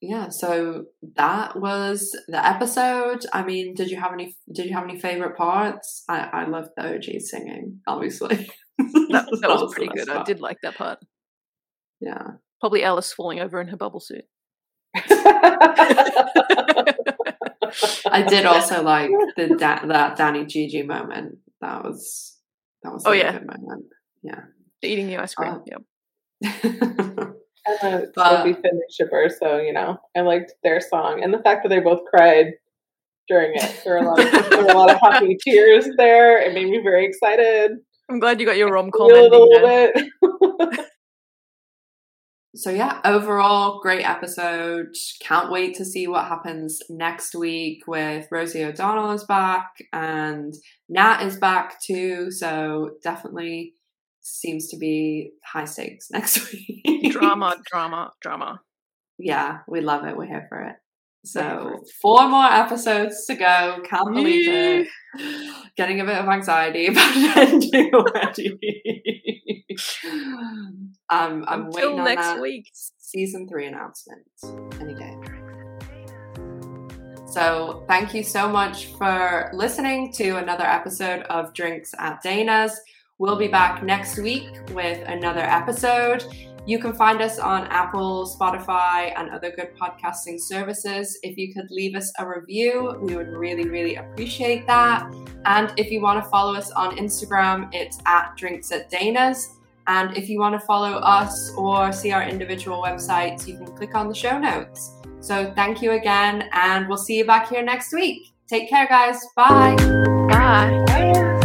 C: yeah so that was the episode i mean did you have any did you have any favorite parts i i loved the og singing obviously
B: That, that was pretty good. I did like that part.
C: yeah
B: Probably Alice falling over in her bubble suit.
C: i did also like the da- that dani gigi moment that was that was
B: Oh, yeah.
C: moment
B: Eating the ice cream.
C: Uh,
B: yep.
A: I'm a
C: But-
A: Sophie Finley shipper, so you know I liked their song and the fact that they both cried during it. There were a lot of, there were a lot of happy tears there. It made me very excited.
B: I'm glad you got your rom com
A: a little
B: there.
A: bit.
C: so yeah overall great episode can't wait to see what happens next week with rosie o'donnell is back and nat is back too so definitely seems to be high stakes next week.
B: Drama, drama, drama.
C: yeah we love it. We're here for it.
B: We're here for
C: so four more episodes to go. Can't believe it. Getting a bit of anxiety about ending already um, i'm
B: Until
C: waiting on
B: next
C: that
B: week.
C: season three announcement. Any day. So, thank you so much for listening to another episode of Drinks at Dana's. We'll be back next week with another episode. You can find us on Apple, Spotify, and other good podcasting services. If you could leave us a review, we would really, really appreciate that. And if you want to follow us on Instagram, it's at Drinks at Dana's. And if you want to follow us or see our individual websites, you can click on the show notes. So thank you again, and we'll see you back here next week. Take care, guys. Bye.
B: Bye.